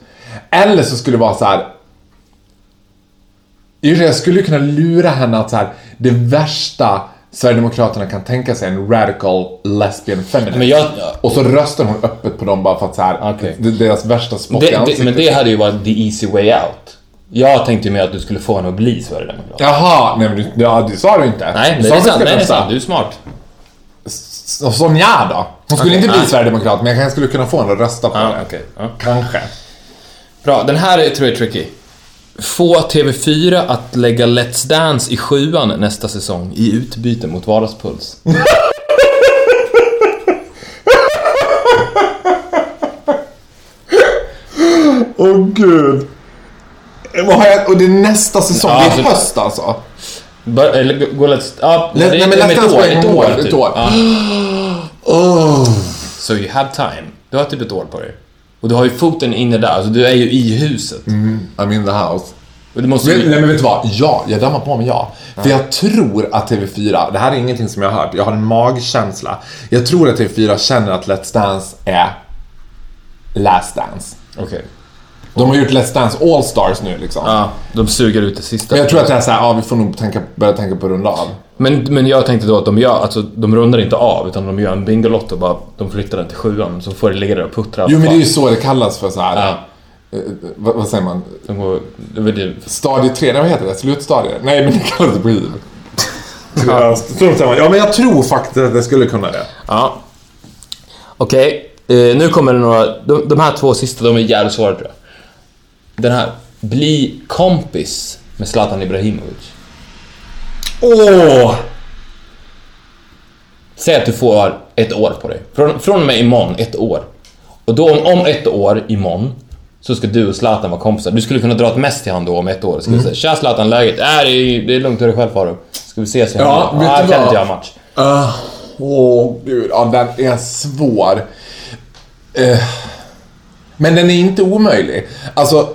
Eller så skulle det vara så här. Jag skulle kunna lura henne att så här, det värsta Sverigedemokraterna kan tänka sig en radical lesbian feminist. Men jag- Och så röstar hon öppet på dem bara för att så här, det, deras värsta spott i Det, det, ansiktet. men det hade ju varit the easy way out. Jag tänkte ju mer att du skulle få henne att bli Sverigedemokrat. Jaha, nej men du, ja, det sa du inte. Nej, du det är du sant. Nej, det är sant. Du är smart. S- Som jag då? Hon skulle Okej, inte bli nej. Sverigedemokrat, men jag kanske skulle kunna få henne att rösta på Ja, det. okej. Ja. Kanske. Bra, den här är, tror jag är tricky. Få TV4 att lägga Let's Dance i sjuan nästa säsong i utbyte mot Vardagspuls. Åh gud. Vad har jag, och det är nästa säsong, Ja, det är alltså- höst alltså. Eller gå- gå Let's... Ja, Let- det- nej, men Let's ett Dance var Ett ett år, år, typ. ett år. Ja. Oh. So you have time. Du har typ ett år på dig. Och du har ju foten inne där, alltså du är ju i huset. I'm in the house. Och du måste Vet, ju... nej men vet du vad? Ja, jag dammar på mig ja. För jag tror att TV4, det här är ingenting som jag har hört, jag har en magkänsla. Jag tror att TV4 känner att Let's Dance är Last Dance. Okej. De har gjort Let's Dance All Stars nu liksom. Ja, de suger ut det sista. Men jag tror att det är såhär, ja vi får nog tänka, börja tänka på runda av. Men, men jag tänkte då att de gör, alltså de rundar inte av utan de gör en Bingolotto bara, de flyttar den till sjuan så får det ligga där och puttra. Jo men det är ju så det kallas för så här. Ja. eh, vad, vad säger man? De går, Stadie 3, nej vad heter det? Slutstadiet? Nej men det kallas på hiv. Ja, ja men jag tror faktiskt att det skulle kunna det. ja. Okej, eh, nu kommer det några, de, de här två sista de är jävligt svåra tror jag. Den här, bli kompis med Zlatan Ibrahimovic. Åh! Säg att du får ett år på dig. Från, från och med imorgon, ett år. Och då om, om ett år, imorgon, så ska du och Zlatan vara kompisar. Du skulle kunna dra ett mess till han då om ett år. Skulle säga “Tja Zlatan, läget?” “Äh, det är, det är lugnt, hur är det själv Faro?” “Ska vi ses?” Ja, vet "Ah, du vad? inte göra match.” Ah, Åh gud, ja den är svår. Eh, men den är inte omöjlig. Alltså,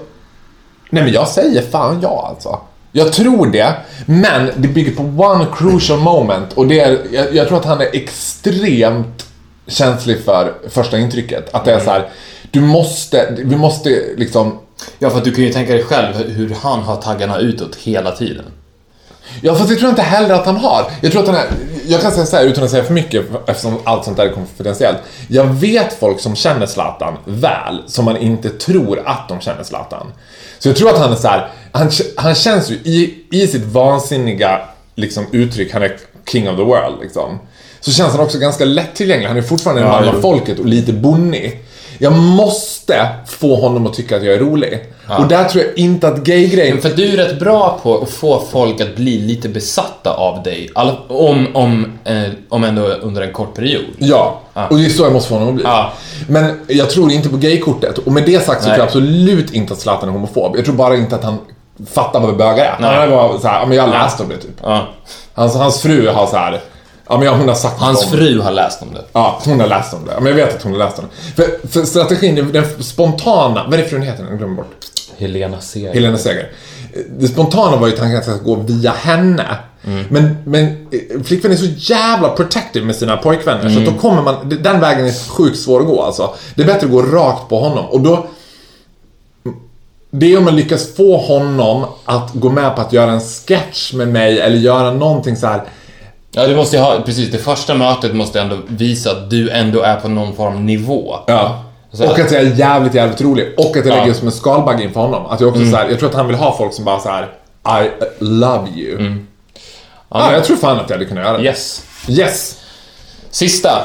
nej men jag säger fan ja alltså. Jag tror det, men det bygger på one crucial moment och det är, jag, jag tror att han är extremt känslig för första intrycket. Att det är så här, du måste, vi måste liksom Ja, för att du kan ju tänka dig själv hur han har taggarna utåt hela tiden. Ja, fast det tror jag inte heller att han har. Jag tror att han är, jag kan säga så här utan att säga för mycket eftersom allt sånt där är konfidentiellt. Jag vet folk som känner Zlatan väl, som man inte tror att de känner Zlatan. Så jag tror att han är så här, han, han känns ju i, i sitt vansinniga liksom, uttryck, han är king of the world liksom. Så känns han också ganska lättillgänglig. Han är fortfarande en Ja, man av folket och lite bonnig. Jag måste få honom att tycka att jag är rolig. Och där tror jag inte att gay-grejen... För du är rätt bra på att få folk att bli lite besatta av dig. All, om, om, eh, om ändå under en kort period. Ja, och det är så jag måste få honom att bli. Ja. Men jag tror inte på gaykortet. Och med det sagt så Nej. tror jag absolut inte att Zlatan är homofob. Jag tror bara inte att han fattar vad bögar är. Nej. Han var så här, ja men jag läste om det typ. Ja. Hans, hans fru har så här, ja men ja, hon har sagt Hans om fru har läst om det. Ja, hon har läst om det. Ja, Men jag vet att hon har läst om det. För, för strategin, den- den spontana, vad är det frun heter? Jag glömmer bort. Helena Seger. Helena Seger. Det spontana var ju tanken att jag ska gå via henne. Men, men eh, flickvän är så jävla protective med sina pojkvänner så att då kommer man, den vägen är sjukt svår att gå alltså. Det är bättre att gå rakt på honom och då det är om man lyckas få honom att gå med på att göra en sketch med mig eller göra någonting så här. Ja, du måste ha, precis, det första mötet måste ändå visa att du ändå är på någon form av nivå. Ja. Så- Och att jag är jävligt, jävligt rolig. Och att jag Ja. lägger som en skalbagge inför honom. Att jag också så här, jag tror att han vill ha folk som bara så här. I love you. Ja, jag tror fan att jag hade kunnat göra det. Yes. Yes. Sista.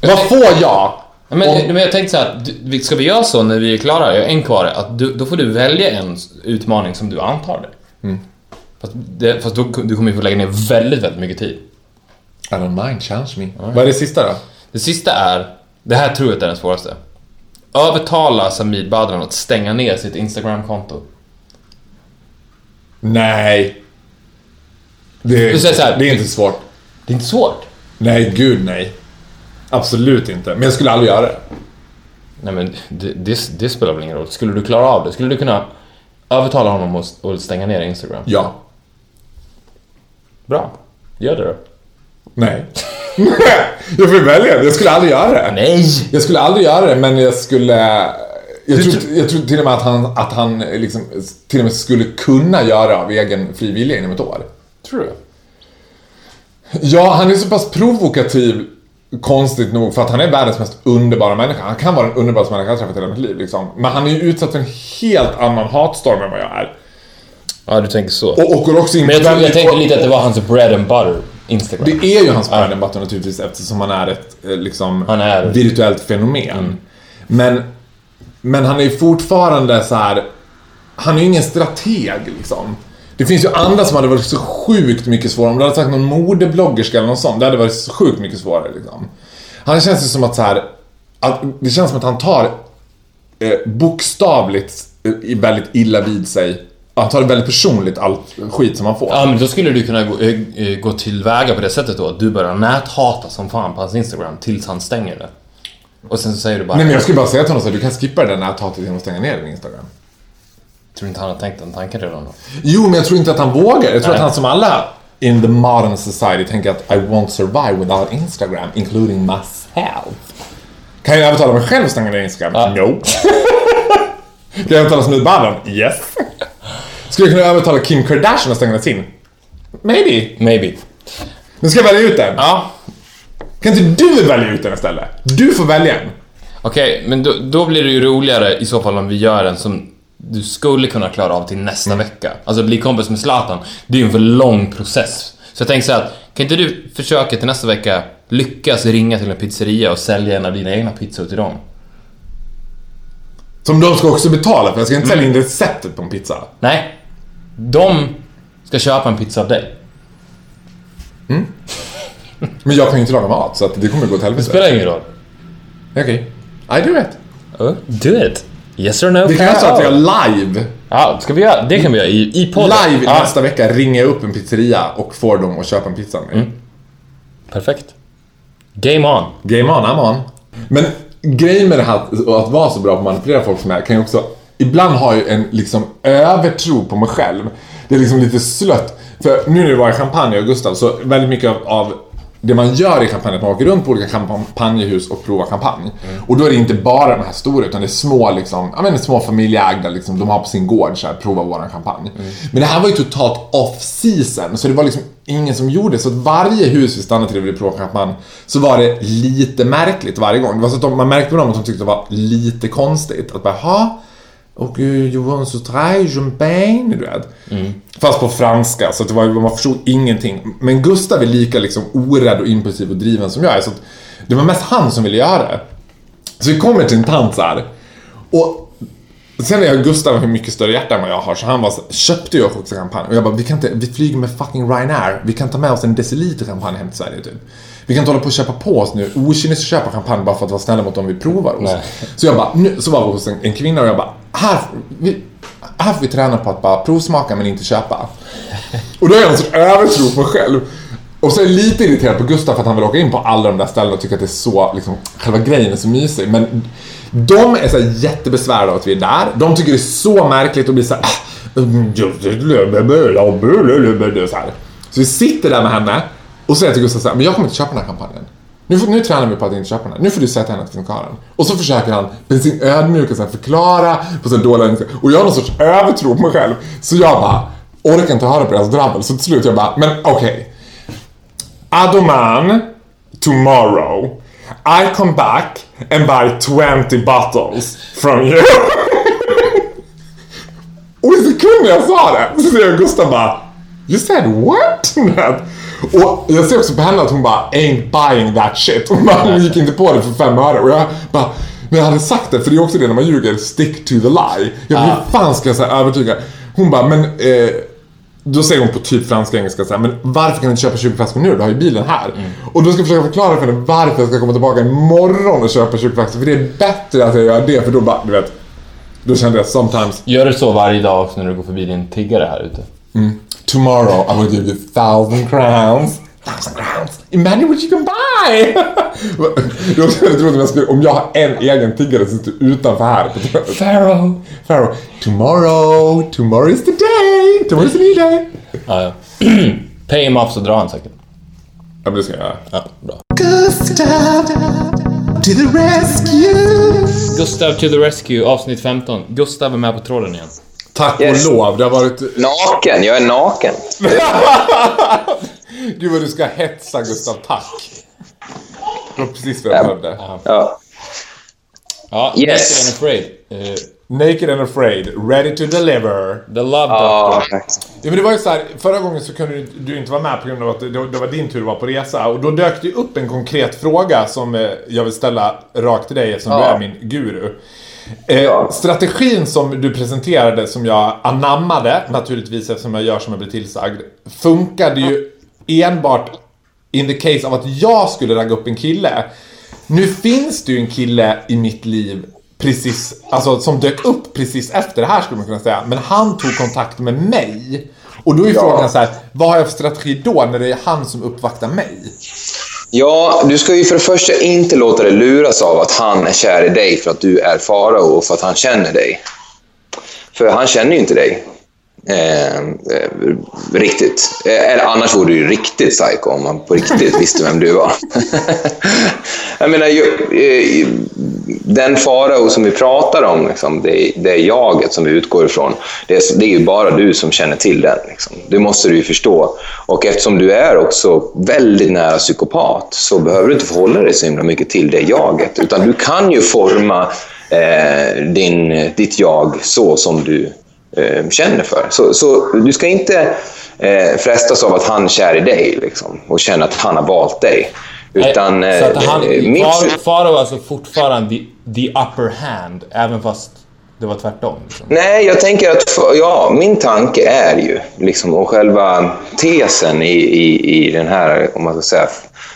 Vad får jag? Ja, Men, Om- men jag tänkte så här, du- vi- ska vi göra så när vi är klara, jag har en kvar, att du, då får du välja en utmaning som du antar dig. Mm. Fast, det, fast då, du kommer ju få lägga ner väldigt, väldigt mycket tid. I don't mind, challenge me. Vad är det sista då? Det sista är, det här tror jag är den svåraste. Övertala Samir Badran att stänga ner sitt Instagram-konto. Nej. Det är, Du säger så här- det är inte svårt. Det är inte svårt. Nej, gud nej. Absolut inte. Men jag skulle aldrig göra det. Nej men det, det, det spelar väl ingen roll. Skulle du klara av det? Skulle du kunna övertala honom att stänga ner Instagram? Ja. Bra. Gör det då. Nej. jag får välja. Jag skulle aldrig göra det. Nej! Jag skulle aldrig göra det, men jag skulle... Jag tror, jag tror till och med att han, att han liksom, till och med skulle kunna göra av egen fri vilja inom ett år. Tror du? Ja, han är så pass provokativ, konstigt nog, för att han är världens mest underbara människa. Han kan vara den underbaraste människa jag träffat i hela mitt liv. Liksom. Men han är ju utsatt för en helt annan hatstorm än vad jag är. Ja, du tänker så. Och, och går också in Men jag, tror, jag tänkte lite att det var hans bread and butter Instagram. Det är ju hans bread and butter naturligtvis eftersom han är ett eh, liksom, Han är- virtuellt fenomen. Men, men han är ju fortfarande så här. Han är ju ingen strateg liksom. Det finns ju andra som hade varit så sjukt mycket svårare. Om du hade sagt någon modebloggerska eller något sånt, det hade varit så sjukt mycket svårare liksom. Han känns ju som att så här. Att, det känns som att han tar eh, bokstavligt eh, väldigt illa vid sig. Han tar det väldigt personligt, allt skit som han får. Ja, men då skulle du kunna gå, eh, eh, gå tillväga på det sättet då. Att du börjar näthata som fan på hans Instagram tills han stänger det. Och sen så säger du bara... Nej men jag skulle bara säga till honom här, du kan skippa det där näthatet genom att stänga ner din Instagram. Tror inte han har tänkt den tanken redan då? Jo, men jag tror inte att han vågar. Jag tror Nej. att han som alla in the modern society tänker att I won't survive without Instagram, including myself. Kan jag övertala mig själv att stänga ner Instagram? Ja. No. kan jag övertala Badran? Yes. Skulle jag kunna övertala Kim Kardashian att stänga sin? Maybe. Maybe. Men ska jag välja ut den? Ja. Kan inte du välja ut den istället? Du får välja en. Okej, men då, då blir det ju roligare i så fall om vi gör en som du skulle kunna klara av till nästa Mm. vecka. Alltså bli kompis med Zlatan, det är ju en för lång process. Så jag tänker så här, att, kan inte du försöka till nästa vecka lyckas ringa till en pizzeria och sälja en av dina egna pizzor till dem? Som de ska också betala för. Jag ska inte sälja in receptet på en pizza. Nej, de ska köpa en pizza av dig. Men jag kan ju inte laga mat, så att det kommer gå åt Det helvete. spelar ingen roll. Okej. I do it. Oh, do it. Yes or no? Vi kan göra så att jag live, Ja, ska vi göra? Det kan vi göra i, i podden. live ja. nästa vecka ringer jag upp en pizzeria och får dem att köpa en pizza med mig. Perfekt. Game on. Game on, I'm on. Men grejen med det här att vara så bra på att manipulera folk som jag kan ju också ibland ha ju en liksom övertro på mig själv. Det är liksom lite slött. För nu när det var i Champagne och Gustav så väldigt mycket av, av det man gör i kampanjen, att man åker runt på olika kampanjehus och provar kampanj. Och då är det inte bara de här stora utan det är små liksom, ja men små familjeägda liksom, de har på sin gård så här, prova våran kampanj. Men det här var ju totalt off season så det var liksom ingen som gjorde så att varje hus vi stannade till och ville prova kampanj så var det lite märkligt varje gång. Det var så att de, man märkte på dem att de tyckte det var lite konstigt. Att bara, ha och uh, Johan så champagne, du vet. Fast på franska, så det var, man förstod ingenting. Men Gustav är lika liksom orädd och impulsiv och driven som jag är. Så att det var mest han som ville göra det. Så vi kommer till en tant så här. Och sen är jag Gustav har mycket större hjärta än vad jag har så han var så, köpte ju också champagne och jag bara vi kan inte, vi flyger med fucking Ryanair. Vi kan ta med oss en deciliter champagne hem till Sverige typ. Vi kan inte hålla på och köpa på oss nu okynnesköpa champagne bara för att vara snälla mot dem vi provar hos. Så jag bara, nu, så var vi hos en, en kvinna och jag bara, här, vi, här får vi träna på att bara provsmaka men inte köpa. Och då är jag en sån övertro på mig själv. Och så är jag lite irriterad på Gustav för att han vill åka in på alla de där ställena och tycker att det är så, liksom, själva grejen är så mysig. Men de är så jättebesvärade av att vi är där. De tycker det är så märkligt och blir så här, så här. Så vi sitter där med henne och säger till Gustav så här, men jag kommer inte köpa den här kampanjen. Nu, får, nu tränar vi på att inte köpa den här. Nu får du säga till henne att det finns kvar den. Och så försöker han med sin ödmjuka förklara på sin dåliga. Och jag har någon sorts övertro på mig själv. Så jag bara orkar inte höra på deras drabbel. Så till slut jag bara, men okej. Adoman, tomorrow, I come back and buy 20 bottles from you. Och i sekunden jag sa det så ser jag Gustav bara You said what? Och jag ser också på henne att hon bara ain't buying that shit. Hon, bara, hon gick inte på det för fem öre. Och jag bara men jag hade sagt det, för det är också det när man ljuger, stick to the lie. Jag bara, hur fan ska jag säga övertyga? Hon bara, men eh, då säger hon på typ franska engelska så här, men varför kan du inte köpa 20 flaskor nu? Du har ju bilen här. Och då ska jag försöka förklara för henne varför jag ska komma tillbaka imorgon och köpa 20 flaskor. För det är bättre att jag gör det, för då bara, du vet. Då kände jag sometimes, Gör du så varje dag också när du går förbi din tiggare här ute? Tomorrow I will give you thousand crowns. Thousand crowns. Imagine what you can buy! det var också väldigt roligt om jag, skulle, om jag har en egen tiggare som sitter utanför här. Pharaoh, Pharaoh. Tomorrow, tomorrow is the day. Tomorrow is the new day. Ja, ja. Pay him off så drar han säkert. Ja, men det ska jag göra. Ja, bra. Gustav to the rescue. Gustav to the rescue, avsnitt 15. Gustav är med på tråden igen. Tack Yes. och lov. Det har varit... Naken, jag är naken. Gud vad du ska hetsa Gustav. Tack. Det var precis vad jag behövde. Ja. Ja, Yes. Naked and Afraid. Eh, Naked and afraid, ready to deliver. The Love Ja, Doctor. Ja, men det var ju så här, förra gången så kunde du, du inte vara med på grund av att det, det var din tur att vara på resa. Och då dök det upp en konkret fråga som eh, jag vill ställa rakt till dig eftersom du Ja. är min guru. Eh. Strategin som du presenterade, som jag anammade naturligtvis eftersom jag gör som jag blir tillsagd, funkade ju enbart in the case av att jag skulle ragga upp en kille. Nu finns det ju en kille i mitt liv precis, alltså som dök upp precis efter det här skulle man kunna säga. Men han tog kontakt med mig. Och då är Ja. frågan så här, vad har jag för strategi då när det är han som uppvaktar mig? Ja, du ska ju för det första inte låta dig luras av att han är kär i dig för att du är farao och för att han känner dig. För han känner ju inte dig. Eh, eh, riktigt. Eh, eller annars vore du ju riktigt psycho om man på riktigt visste vem du var. jag menar, ju, eh, den farao som vi pratar om, liksom, det, det är jaget som vi utgår ifrån. Det är, det är ju bara du som känner till den. Liksom. Det måste du ju förstå. Och eftersom du är också väldigt nära psykopat så behöver du inte förhålla dig så himla mycket till det jaget. Utan du kan ju forma eh, din, ditt jag så som du eh, känner för. Så, så du ska inte eh, frestas av att han är kär i dig liksom, och känna att han har valt dig. Utan, Nej, så att eh, han, mitt Far- Farao är alltså fortfarande the, the upper hand, även fast det var tvärtom. Liksom. Nej, jag tänker att ja, min tanke är ju, liksom, och själva tesen i, i, i den här, om man ska säga,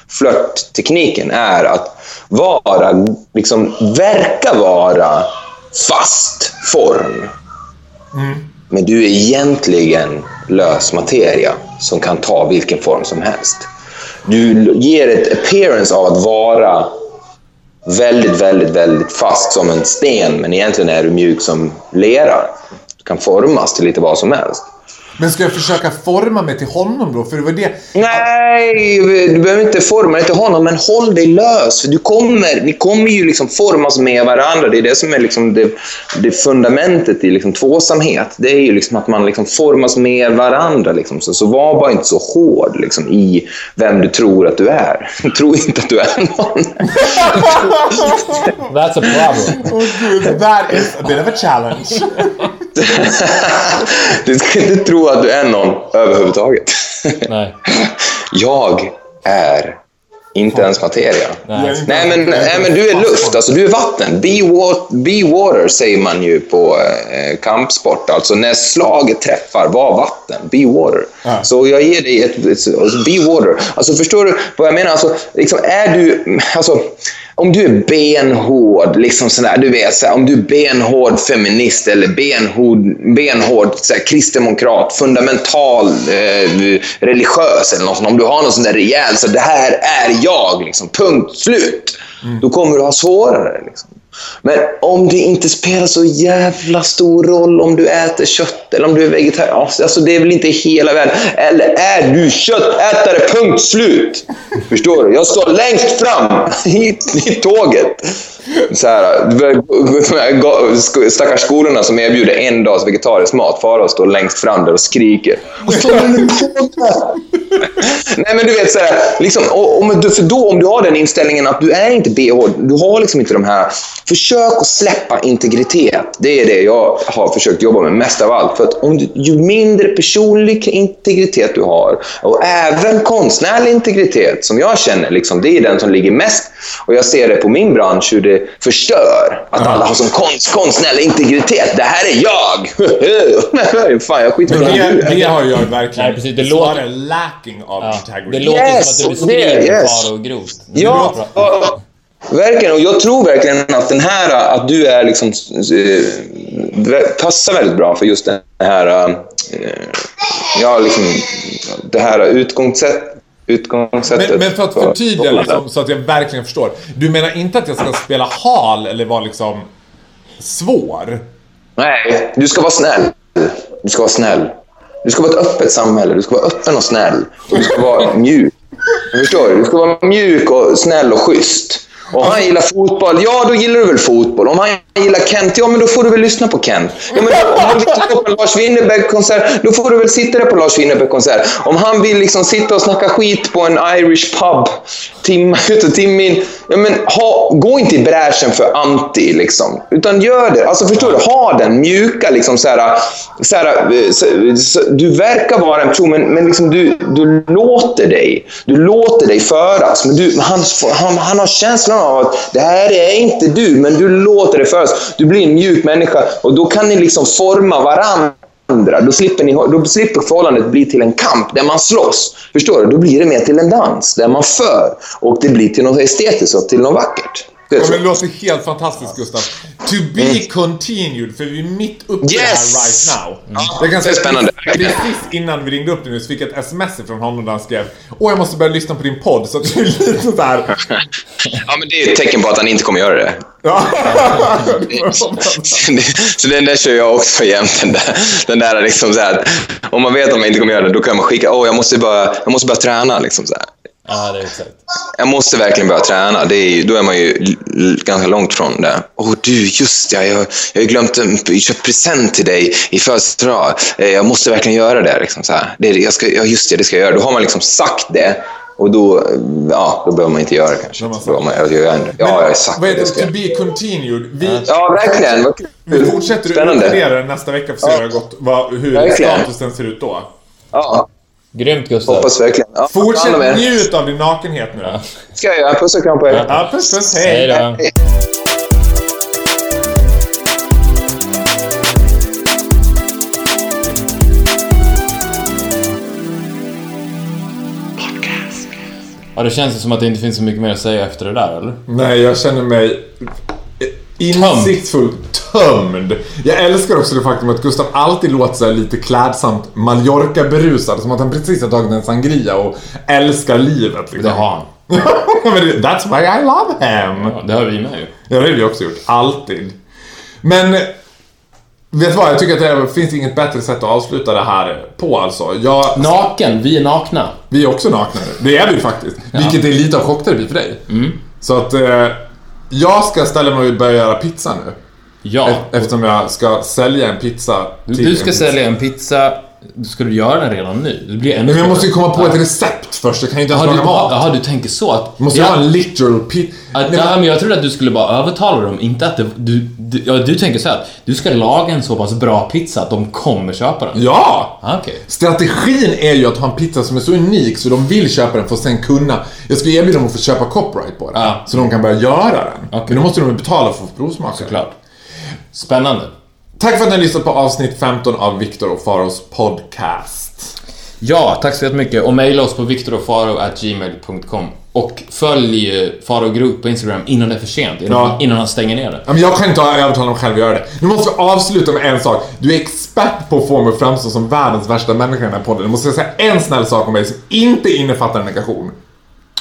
flörttekniken är att vara, liksom, verka vara fast form. Mm. Men du är egentligen lös materia som kan ta vilken form som helst. Du ger ett appearance av att vara väldigt, väldigt, väldigt fast som en sten, men egentligen är du mjuk som lera. Du kan formas till lite vad som helst. Men ska jag försöka forma mig till honom då? För det var det... Nej, du behöver inte forma dig till honom, men håll dig lös. För du kommer, ni kommer ju liksom formas med varandra. Det är det som är liksom det, det fundamentet i liksom tvåsamhet. Det är ju liksom att man liksom formas med varandra. Liksom. Så, så var bara inte så hård liksom, i vem du tror att du är. Tro inte att du är någon. That's a problem. Åh gud, that is a bit of a challenge. du ska inte tro att du är någon överhuvudtaget. Nej. Jag är Inte ens materia. Nej. Nej men, nej, men du är luft, alltså du är vatten. Be, wa be water säger man ju på eh, kampsport. Alltså när slaget träffar, var vatten. Be water. Ja. Så jag ger dig ett, ett, ett be water. Alltså förstår du vad jag menar? Alltså, liksom, är du, alltså, om du är benhård, liksom sådär, du vet, såhär, om du är benhård feminist eller benhård, benhård såhär, kristdemokrat, fundamental eh, religiös eller något sånt. Om du har något sånt där rejält, så det här är jag, liksom, punkt slut. Då kommer du ha svårare. Liksom. Men om det inte spelar så jävla stor roll om du äter kött eller om du är vegetarian. Alltså, alltså det är väl inte hela världen. Eller är du köttätare? Punkt slut. Förstår du? Jag står längst fram i, i tåget. Så här, stackars skolorna som erbjuder en dags vegetarisk mat. Farao står längst fram där och skriker. Nej men du vet såhär, liksom, om, du, för då om du har den inställningen att du är inte BH, du har liksom inte de här... Försök att släppa integritet. Det är det jag har försökt jobba med mest av allt. För att om du, ju mindre personlig integritet du har, och även konstnärlig integritet, som jag känner, liksom, det är den som ligger mest. Och jag ser det på min bransch, hur det förstör. Att alla har som konst, konstnärlig integritet. Det här är jag! Fan, jag skiter i det, är. det har jag verkligen Nej, precis, det snarare lacking of Ja, integrity. det låter Yes, som att du beskriver yes. Faro grovt. Ja, och, verkligen. Och jag tror verkligen att den här, att du är liksom, eh, passar väldigt bra för just den här, eh, ja, liksom, det här utgångssätt, utgångssättet. Men, men för att förtydliga liksom, så att jag verkligen förstår. Du menar inte att jag ska spela hal eller vara liksom svår? Nej, du ska vara snäll. Du ska vara snäll. Du ska vara ett öppet samhälle. Du ska vara öppen och snäll. Och du ska vara mjuk. Du förstår? Du ska vara mjuk och snäll och schysst. Och han gillar fotboll, ja då gillar du väl fotboll. Om han gillar Kent, ja men då får du väl lyssna på Kent. Ja, men om han vill sitta på en Lars Winnerbäck-konsert, då får du väl sitta där på Lars Winnerbäck-konsert. Om han vill liksom sitta och snacka skit på en Irish pub timme ut och timme in. Ja, men ha, gå inte i bräschen för anti, liksom. Utan gör det. Alltså förstår du? Ha den mjuka, liksom så här, så här, så, så, Du verkar vara en person, men, men liksom du, du låter dig. Du låter dig föras. Men du, han, han, han har känslan av att det här är inte du, men du låter dig föras. Du blir en mjuk människa och då kan ni liksom forma varandra. Då slipper, ni, då slipper förhållandet bli till en kamp där man slåss. Förstår du? Då blir det mer till en dans där man för. Och det blir till något estetiskt och till något vackert. Det Ja, men det låter helt fantastiskt Gustav. To be continued, för vi är mitt uppe i det här Yes! right now. Ja, jag kan det är spännande. Precis innan vi ringde upp dig nu så fick jag ett sms från honom där han skrev Åh, jag måste börja lyssna på din podd. Så att det är lite sådär... Ja, men det är ett tecken på att han inte kommer göra det. Ja. så den där kör jag också jämt. Den där, den där liksom så här, om man vet att man inte kommer göra det, då kan man skicka åh, jag måste bara, jag måste börja träna. Liksom så här. Ja, det är exakt. Jag måste verkligen börja träna. Det är, ju- då är man ju ganska långt från det. Åh du, just ja, jag, jag har glömt att köpa present till dig i födelsedag. Eh, Jag måste verkligen göra det. Liksom, så här. det jag ska, ja, just det, det ska jag göra. Då har man liksom sagt det. Och då, eh, ja, då behöver man inte göra det kanske. Då man jag, jag, ja, jag har sagt Vad det. det. To be continued. Vi, Ja, verkligen. Vi fortsätter att utvärdera nästa vecka för att se hur, det har gått, vad, hur Verkligen. statusen ser ut då. Ja, Grymt Gustav. hoppas verkligen. Ja, Fortsätt njut av din nakenhet nu. ska jag göra. Puss och kram på er. Ja, puss puss, Hej då. Ja, det känns som att det inte finns så mycket mer att säga efter det där, eller? Nej, jag känner mig insiktsfullt tömd. Jag älskar också det faktum att Gustav alltid låter här lite klädsamt Mallorca-berusad. Som att han precis har tagit en sangria och älskar livet. Liksom. Det har han. That's why I love him. Ja, det har vi med ju. Ja, det har vi också gjort. Alltid. Men... Vet du vad? Jag tycker att det finns inget bättre sätt att avsluta det här på alltså. Jag, Naken, vi är nakna. vi är också nakna nu. Det är vi faktiskt. Vilket är lite av chockterapi för dig. Mm. Så att... Eh, jag ska ställa mig och börja göra pizza nu. Ja. E- Eftersom jag ska sälja en pizza till Du ska en sälja en pizza Ska du göra den redan nu? Det blir ännu Men jag måste ju komma på ett recept först, jag kan ju inte ens laga mat. jaha, du tänker så att... Måste ja, jag ha en literal pizza? att, ja, men jag trodde att du skulle bara övertala dem, inte att det, du, du, ja, du tänker så här, att du ska laga en så pass bra pizza att de kommer köpa den. Ja! Ah, Okej. Strategin är ju att ha en pizza som är så unik så de vill köpa den för att sen kunna... Jag ska erbjuda dem att få köpa copyright på den. Ja. Så de kan börja göra den. Okej. Men då måste de betala för att få provsmaka den. Klart. Spännande. Tack för att ni har lyssnat på avsnitt 15 av Viktor och Faros podcast. Ja, tack så jättemycket. Och mejla oss på viktorofaro.gmail.com Och följ eh, Faro Group på Instagram innan det är för sent, innan, Ja. innan han stänger ner det. Ja, men jag kan inte övertala dem själv att göra det. Nu måste vi avsluta med en sak. Du är expert på att få mig att framstå som världens värsta människa i den här podden. Du måste säga en snäll sak om mig som inte innefattar negation.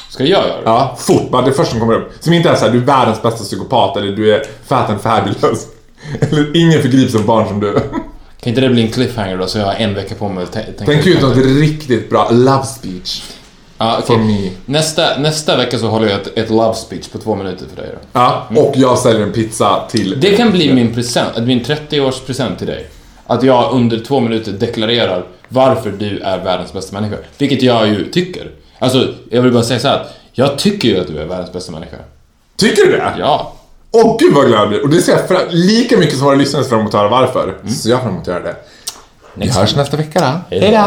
Ska jag göra det? Ja, fort. Bara det första som kommer upp. Som inte är såhär, du är världens bästa psykopat eller du är fat and fabulous. Eller ingen förgrips som barn som du. Kan inte det bli en cliffhanger då, så jag har en vecka på mig att tä- tänka Tänk ut något riktigt bra love speech. For me. Nästa, nästa vecka så håller jag ett, ett love speech på två minuter för dig då. Ja, och jag säljer en pizza till... Det kan bli min present, min 30-årspresent till dig. Att jag under två minuter deklarerar varför du är världens bästa människa. Vilket jag ju tycker. Alltså, jag vill bara säga så här. att Jag tycker ju att du är världens bästa människa. Tycker du det? Ja. Åh gud vad glad jag blir. Och det ser jag fra- lika mycket som våra lyssnare ser fram emot att höra varför. Så jag fram emot att göra det. Vi hörs nästa vecka då. Hej då.